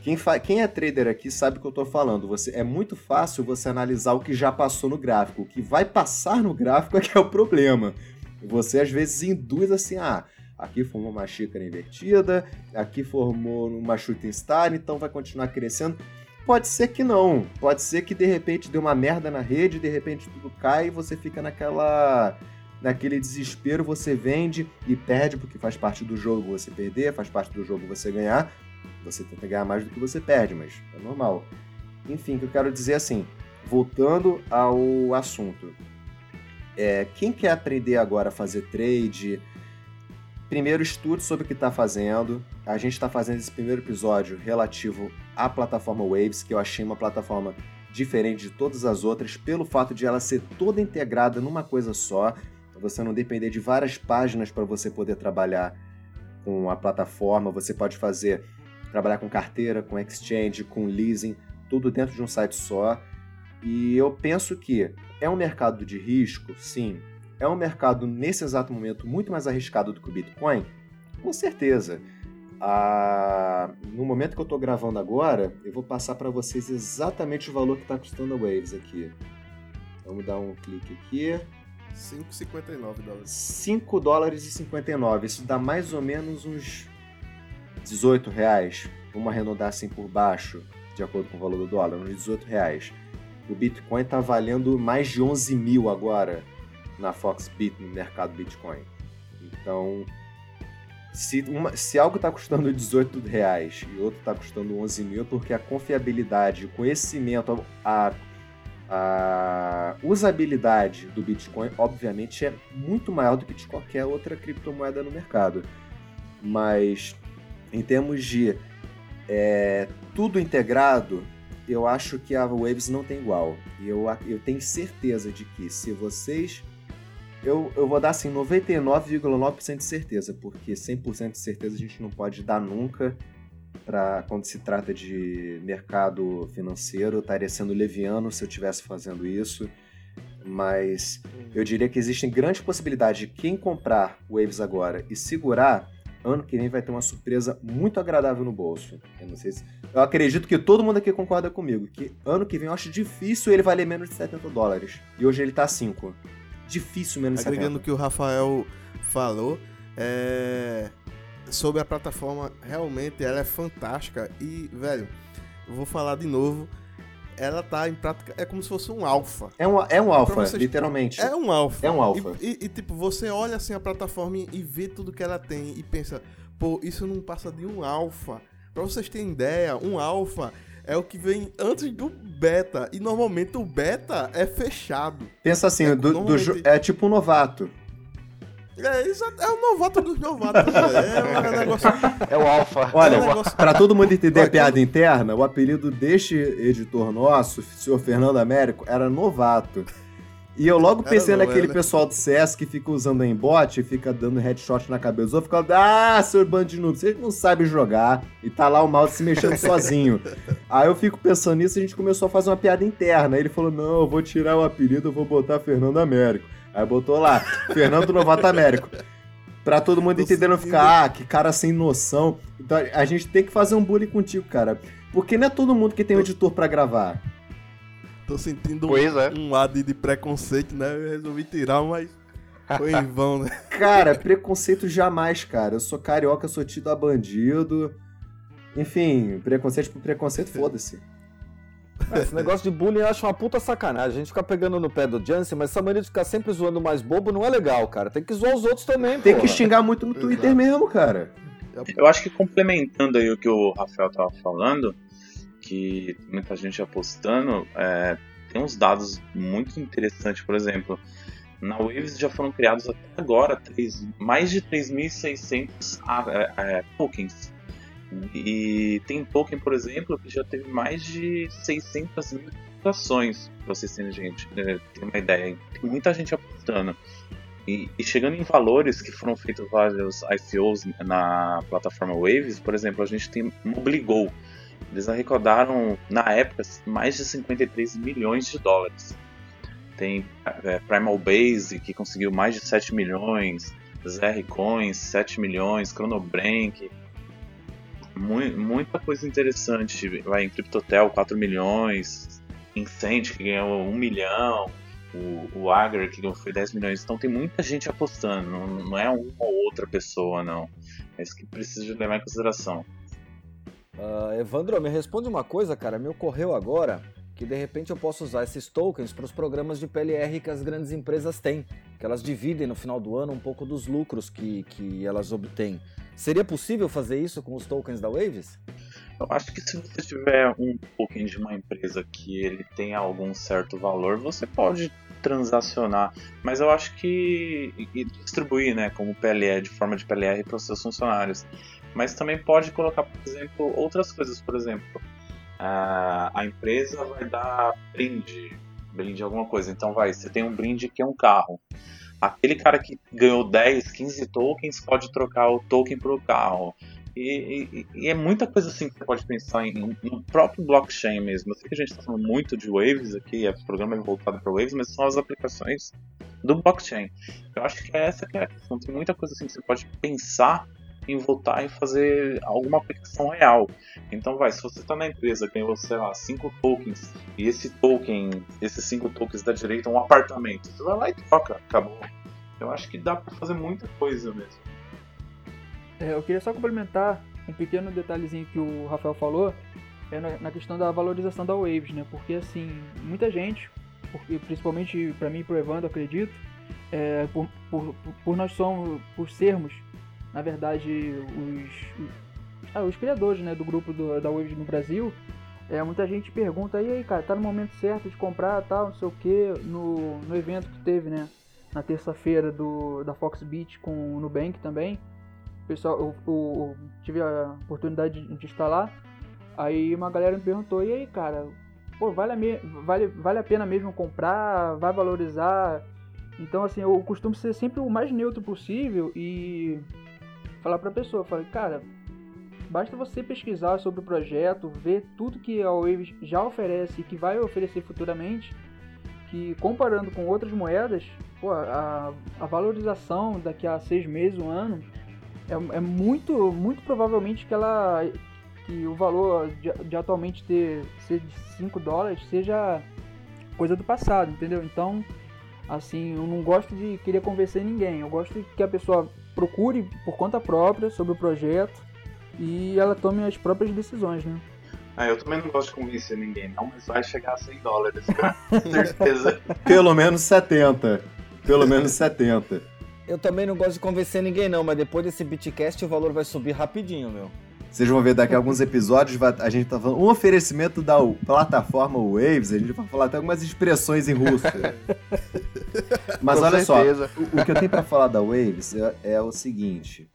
Quem, Quem é trader aqui sabe o que eu estou falando. Você É muito fácil você analisar o que já passou no gráfico. O que vai passar no gráfico é que é o problema. Você às vezes induz assim, ah, aqui formou uma xícara invertida, aqui formou uma shooting star, então vai continuar crescendo. Pode ser que não. Pode ser que de repente dê uma merda na rede, de repente tudo cai e você fica naquela naquele desespero você vende e perde, porque faz parte do jogo você perder, faz parte do jogo você ganhar. Você tenta ganhar mais do que você perde, mas é normal. Enfim, o que eu quero dizer é assim, voltando ao assunto. É, quem quer aprender agora a fazer trade, primeiro estude sobre o que está fazendo. A gente está fazendo esse primeiro episódio relativo à plataforma Waves, que eu achei uma plataforma diferente de todas as outras pelo fato de ela ser toda integrada numa coisa só. Você não depender de várias páginas para você poder trabalhar com a plataforma. Você pode fazer trabalhar com carteira, com exchange, com leasing, tudo dentro de um site só. E eu penso que é um mercado de risco, sim. É um mercado nesse exato momento muito mais arriscado do que o Bitcoin, com certeza. Ah, no momento que eu estou gravando agora, eu vou passar para vocês exatamente o valor que está custando a Waves aqui. Vamos dar um clique aqui. 5,59 dólares. 5 dólares e 59. Isso dá mais ou menos uns 18 reais. Vamos arredondar assim por baixo, de acordo com o valor do dólar, uns 18 reais. O Bitcoin está valendo mais de 11 mil agora na Foxbit, no mercado Bitcoin. Então, se, uma, se algo está custando 18 reais e outro está custando 11 mil, é porque a confiabilidade, o conhecimento, a, a usabilidade do Bitcoin, obviamente, é muito maior do que de qualquer outra criptomoeda no mercado. Mas, em termos de é, tudo integrado, eu acho que a Waves não tem igual. Eu, eu tenho certeza de que se vocês eu, eu vou dar assim 99,9% de certeza, porque 100% de certeza a gente não pode dar nunca para quando se trata de mercado financeiro. Eu estaria sendo leviano se eu estivesse fazendo isso, mas eu diria que existem grandes possibilidades de quem comprar Waves agora e segurar, ano que vem vai ter uma surpresa muito agradável no bolso. Eu não sei se... Eu acredito que todo mundo aqui concorda comigo, que ano que vem eu acho difícil ele valer menos de 70 dólares. E hoje ele tá 5 difícil menos Agregando o que o Rafael falou, é... sobre a plataforma, realmente ela é fantástica e, velho, vou falar de novo, ela tá em prática, é como se fosse um alfa. É um, é um alfa, literalmente. É um alfa. É um alfa. E, e, e, tipo, você olha assim a plataforma e vê tudo que ela tem e pensa, pô, isso não passa de um alfa. Pra vocês terem ideia, um alfa é o que vem antes do beta. E normalmente o beta é fechado. Pensa assim, é, do, normalmente... do, é tipo um novato. É, é o novato dos novatos. é, um <laughs> negócio... é o alfa. Olha, é um negócio... pra todo mundo entender a piada interna, o apelido deste editor nosso, o senhor Fernando Américo, era novato. E eu logo pensei não, naquele pessoal do CS que fica usando aimbot e fica dando headshot na cabeça. Eu ficava, ah, seu bando de noob, vocês não sabem jogar. E tá lá o mouse se mexendo <laughs> sozinho. Aí eu fico pensando nisso e a gente começou a fazer uma piada interna. Aí ele falou, não, eu vou tirar o apelido, eu vou botar Fernando Américo. Aí botou lá, Fernando Novato Américo. Pra todo mundo entender, não ficar, ah, que cara sem noção. Então a gente tem que fazer um bullying contigo, cara. Porque não é todo mundo que tem um editor para gravar. Tô sentindo um, é. um lado de preconceito, né? Eu resolvi tirar, mas foi em vão, né? <laughs> Cara, preconceito jamais, cara. Eu sou carioca, sou tido a bandido. Enfim, preconceito por preconceito, foda-se. É, esse negócio de bullying eu acho uma puta sacanagem. A gente fica pegando no pé do Jansen, mas essa maneira de ficar sempre zoando mais bobo não é legal, cara. Tem que zoar os outros também, Tem porra. que xingar muito no Twitter Exato. mesmo, cara. Eu acho que complementando aí o que o Rafael tava falando, que muita gente apostando, é, tem uns dados muito interessantes, por exemplo, na Waves já foram criados até agora 3, mais de 3.600 é, é, tokens. E tem token, por exemplo, que já teve mais de 600 mil votações, para vocês terem gente, é, ter uma ideia. Tem muita gente apostando. E, e, chegando em valores que foram feitos vários ICOs na plataforma Waves, por exemplo, a gente tem Mobligou, eles arrecadaram, na época, mais de 53 milhões de dólares. Tem é, Primal Base, que conseguiu mais de 7 milhões, ZR Coins, 7 milhões, Chronobrank, muita coisa interessante. Vai em Cryptotel, 4 milhões, Incent, que ganhou 1 milhão, o, o Agar, que foi 10 milhões. Então tem muita gente apostando, não, não é uma ou outra pessoa, não. É isso que precisa levar em consideração. Uh, Evandro, me responde uma coisa, cara. Me ocorreu agora que de repente eu posso usar esses tokens para os programas de PLR que as grandes empresas têm, que elas dividem no final do ano um pouco dos lucros que, que elas obtêm. Seria possível fazer isso com os tokens da Waves? Eu acho que se você tiver um token de uma empresa que ele tenha algum certo valor, você pode transacionar, mas eu acho que e distribuir, né, como PLR de forma de PLR para os seus funcionários mas também pode colocar, por exemplo, outras coisas, por exemplo, a, a empresa vai dar brinde, brinde alguma coisa. Então vai, você tem um brinde que é um carro. Aquele cara que ganhou 10, 15 tokens pode trocar o token pro carro. E, e, e, é muita coisa assim que você pode pensar em, no próprio blockchain mesmo. Eu sei que a gente está falando muito de Waves aqui, o programa é voltado para Waves, mas são as aplicações do blockchain. Eu acho que é essa que é a questão. Tem muita coisa assim que você pode pensar em voltar e fazer alguma aplicação real. Então vai, se você está na empresa, tem você lá, 5 tokens, e esse token, esses 5 tokens da direita um apartamento, você vai lá e troca, acabou. Eu acho que dá para fazer muita coisa mesmo. É, eu queria só complementar um pequeno detalhezinho que o Rafael falou, é na, na questão da valorização da Waves, né? Porque assim, muita gente, porque, principalmente para mim e pro Evandro, acredito, é, por, por, por, nós somos, por sermos, na verdade, os, ah, os criadores né, do grupo do, da Waves no Brasil, é, muita gente pergunta, e aí, cara, tá no momento certo de comprar tal, não sei o que, no, no evento que teve, né? Na terça-feira do da Foxbit com o Nubank também pessoal, eu, eu, tive a oportunidade de, de estar lá. Aí uma galera me perguntou: e aí, cara, pô, vale a, me, vale, vale a pena mesmo comprar? Vai valorizar? Então, assim, eu costumo ser sempre o mais neutro possível e falar pra pessoa: falei, cara, basta você pesquisar sobre o projeto, ver tudo que a Waves já oferece e que vai oferecer futuramente. Que comparando com outras moedas, pô, a, a valorização daqui a seis meses, um ano, é, é muito, muito provavelmente que ela que o valor de, de, atualmente ter ser de 5 dólares seja coisa do passado, entendeu? Então, assim, eu não gosto de querer convencer ninguém. Eu gosto que a pessoa procure por conta própria sobre o projeto e ela tome as próprias decisões, né? Ah, eu também não gosto de convencer ninguém, não, mas vai chegar a 100 dólares, com <laughs> certeza. Pelo menos 70. Pelo menos 70. Eu também não gosto de convencer ninguém, não, mas depois desse Bitcast o valor vai subir rapidinho, meu. Vocês vão ver daqui a alguns episódios, a gente tá falando um oferecimento da plataforma Waves, a gente vai falar até algumas expressões em russo. <laughs> Mas Com olha certeza. só, o, o, que eu tenho para falar da Waves é, é o seguinte.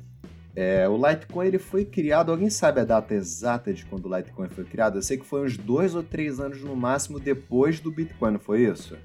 É, o Litecoin ele foi criado, alguém sabe a data exata de quando o Litecoin foi criado? Eu sei que foi uns dois ou três anos no máximo depois do Bitcoin, não foi isso?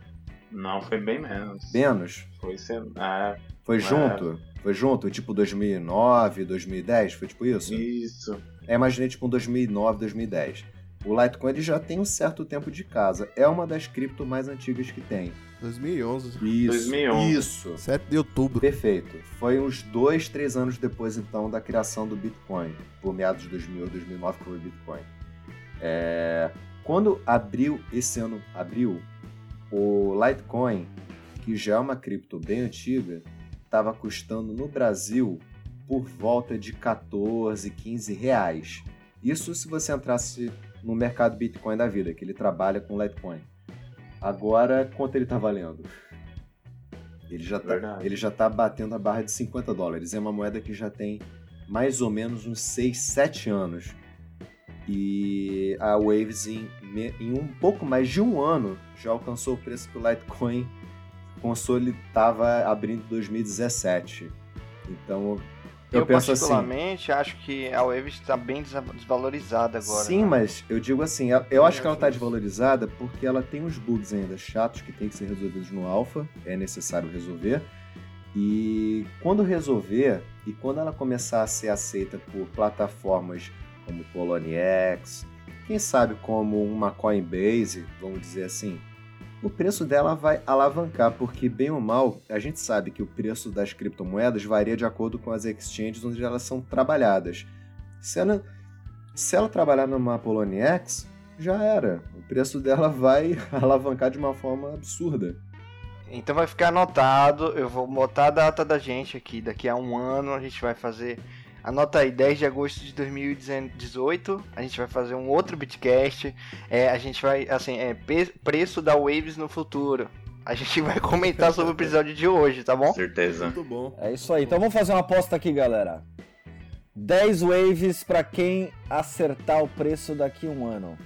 Não, foi bem menos. Menos? Foi, é, foi é. junto? Foi junto? Tipo 2009, 2010? Foi tipo isso? Isso. É, imaginei tipo 2009, 2010. O Litecoin ele já tem um certo tempo de casa. É uma das cripto mais antigas que tem. 2011. Isso. 2011. Isso. 7 de outubro. Perfeito. Foi uns dois, três anos depois, então, da criação do Bitcoin. Por meados de 2000, 2009, que foi o Bitcoin. É... Quando abriu, esse ano abriu, o Litecoin, que já é uma cripto bem antiga, estava custando no Brasil por volta de 14, 15 reais. Isso se você entrasse no mercado Bitcoin da vida, que ele trabalha com Litecoin. Agora, quanto ele está valendo? Ele já, está ele já tá batendo a barra de 50 dólares. É uma moeda que já tem mais ou menos uns 6, 7 anos. E a Waves, em, em um pouco mais de um ano, já alcançou o preço que o Litecoin console estava abrindo em 2017. Então, eu, eu penso assim, particularmente assim, acho que a Wave está bem desvalorizada agora. Sim, né? mas eu digo assim, eu acho que ela está desvalorizada porque ela tem uns bugs ainda chatos que tem que ser resolvidos no alpha, é necessário resolver. E quando resolver e quando ela começar a ser aceita por plataformas como Poloniex, quem sabe como uma Coinbase, vamos dizer assim, o preço dela vai alavancar, porque bem ou mal, a gente sabe que o preço das criptomoedas varia de acordo com as exchanges onde elas são trabalhadas. Se ela, se ela trabalhar numa Poloniex, já era. O preço <laughs> dela vai alavancar de uma forma absurda. Então vai ficar anotado, eu vou botar a data da gente aqui, daqui a um ano a gente vai fazer Anota aí, 10 de agosto de 2018, a gente vai fazer um outro Bitcast. É, a gente vai, assim, é preço da Waves no futuro. A gente vai comentar sobre o episódio de hoje, tá bom? Certeza. Muito bom. É isso aí. Então vamos fazer uma aposta aqui, galera. 10 waves para quem acertar o preço daqui a um ano.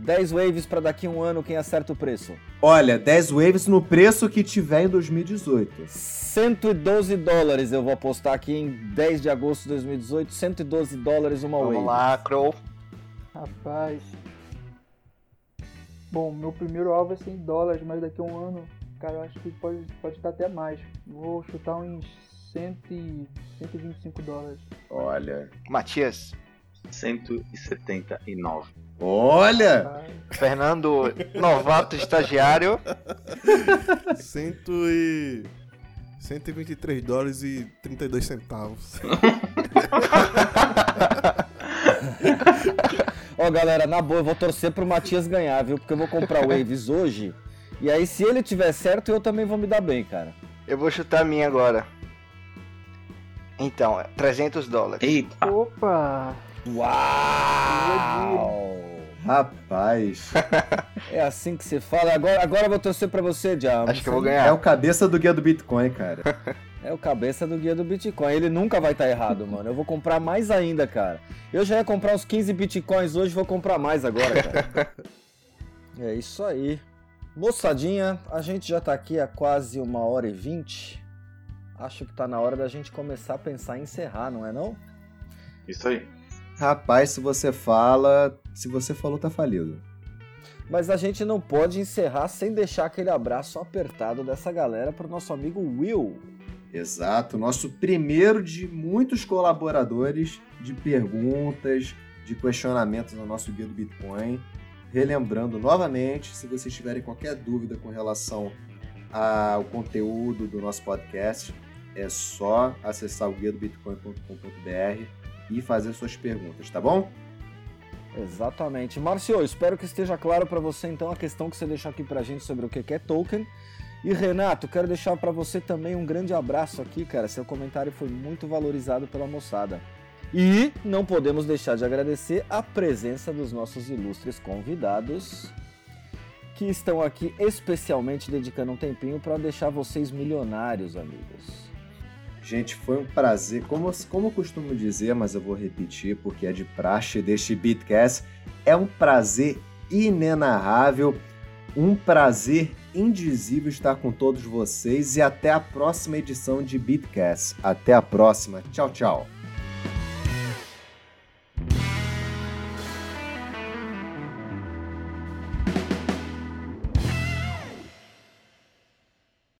10 waves para daqui a um ano quem acerta o preço. Olha, 10 waves no preço que tiver em 2018. 112 dólares eu vou apostar aqui em 10 de agosto de 2018. 112 dólares uma Vamos wave. lá, Crow. Rapaz. Bom, meu primeiro alvo é 100 dólares, mas daqui a um ano, cara, eu acho que pode, pode estar até mais. Vou chutar uns 100, e- 125 dólares. Olha. Matias. 179. Olha! Fernando, novato estagiário. Cento e... 123 dólares e 32 centavos. Ó, galera, na boa, eu vou torcer pro Matias ganhar, viu? Porque eu vou comprar o Waves hoje. E aí, se ele tiver certo, eu também vou me dar bem, cara. Eu vou chutar a minha agora. Então, é 300 dólares. Eita! Opa! Uau! Rapaz. <laughs> É assim que se fala. Agora, agora eu vou torcer pra você, Diabo. Acho que eu vou É ganhar. o cabeça do guia do Bitcoin, cara. <laughs> É o cabeça do guia do Bitcoin. Ele nunca vai estar errado, mano. Eu vou comprar mais ainda, cara. Eu já ia comprar uns 15 Bitcoins hoje, vou comprar mais agora, cara. <laughs> é isso aí. Moçadinha, a gente já tá aqui há quase uma hora e vinte. Acho que tá na hora da gente começar a pensar em encerrar, não é não? Isso aí. Rapaz, se você fala. Se você falou, tá falido. Mas a gente não pode encerrar sem deixar aquele abraço apertado dessa galera pro nosso amigo Will. Exato, nosso primeiro de muitos colaboradores de perguntas, de questionamentos no nosso guia do Bitcoin. Relembrando novamente, se vocês tiverem qualquer dúvida com relação ao conteúdo do nosso podcast, é só acessar o guia do bitcoin.com.br e fazer suas perguntas, tá bom? Exatamente. Márcio, espero que esteja claro para você então a questão que você deixou aqui pra gente sobre o que é token. E Renato, quero deixar para você também um grande abraço aqui, cara. Seu comentário foi muito valorizado pela moçada. E não podemos deixar de agradecer a presença dos nossos ilustres convidados, que estão aqui especialmente dedicando um tempinho para deixar vocês milionários, amigos. Gente, foi um prazer. Como, como eu costumo dizer, mas eu vou repetir porque é de praxe deste Bitcast, é um prazer inenarrável, um prazer indizível estar com todos vocês e até a próxima edição de Bitcast. Até a próxima. Tchau, tchau.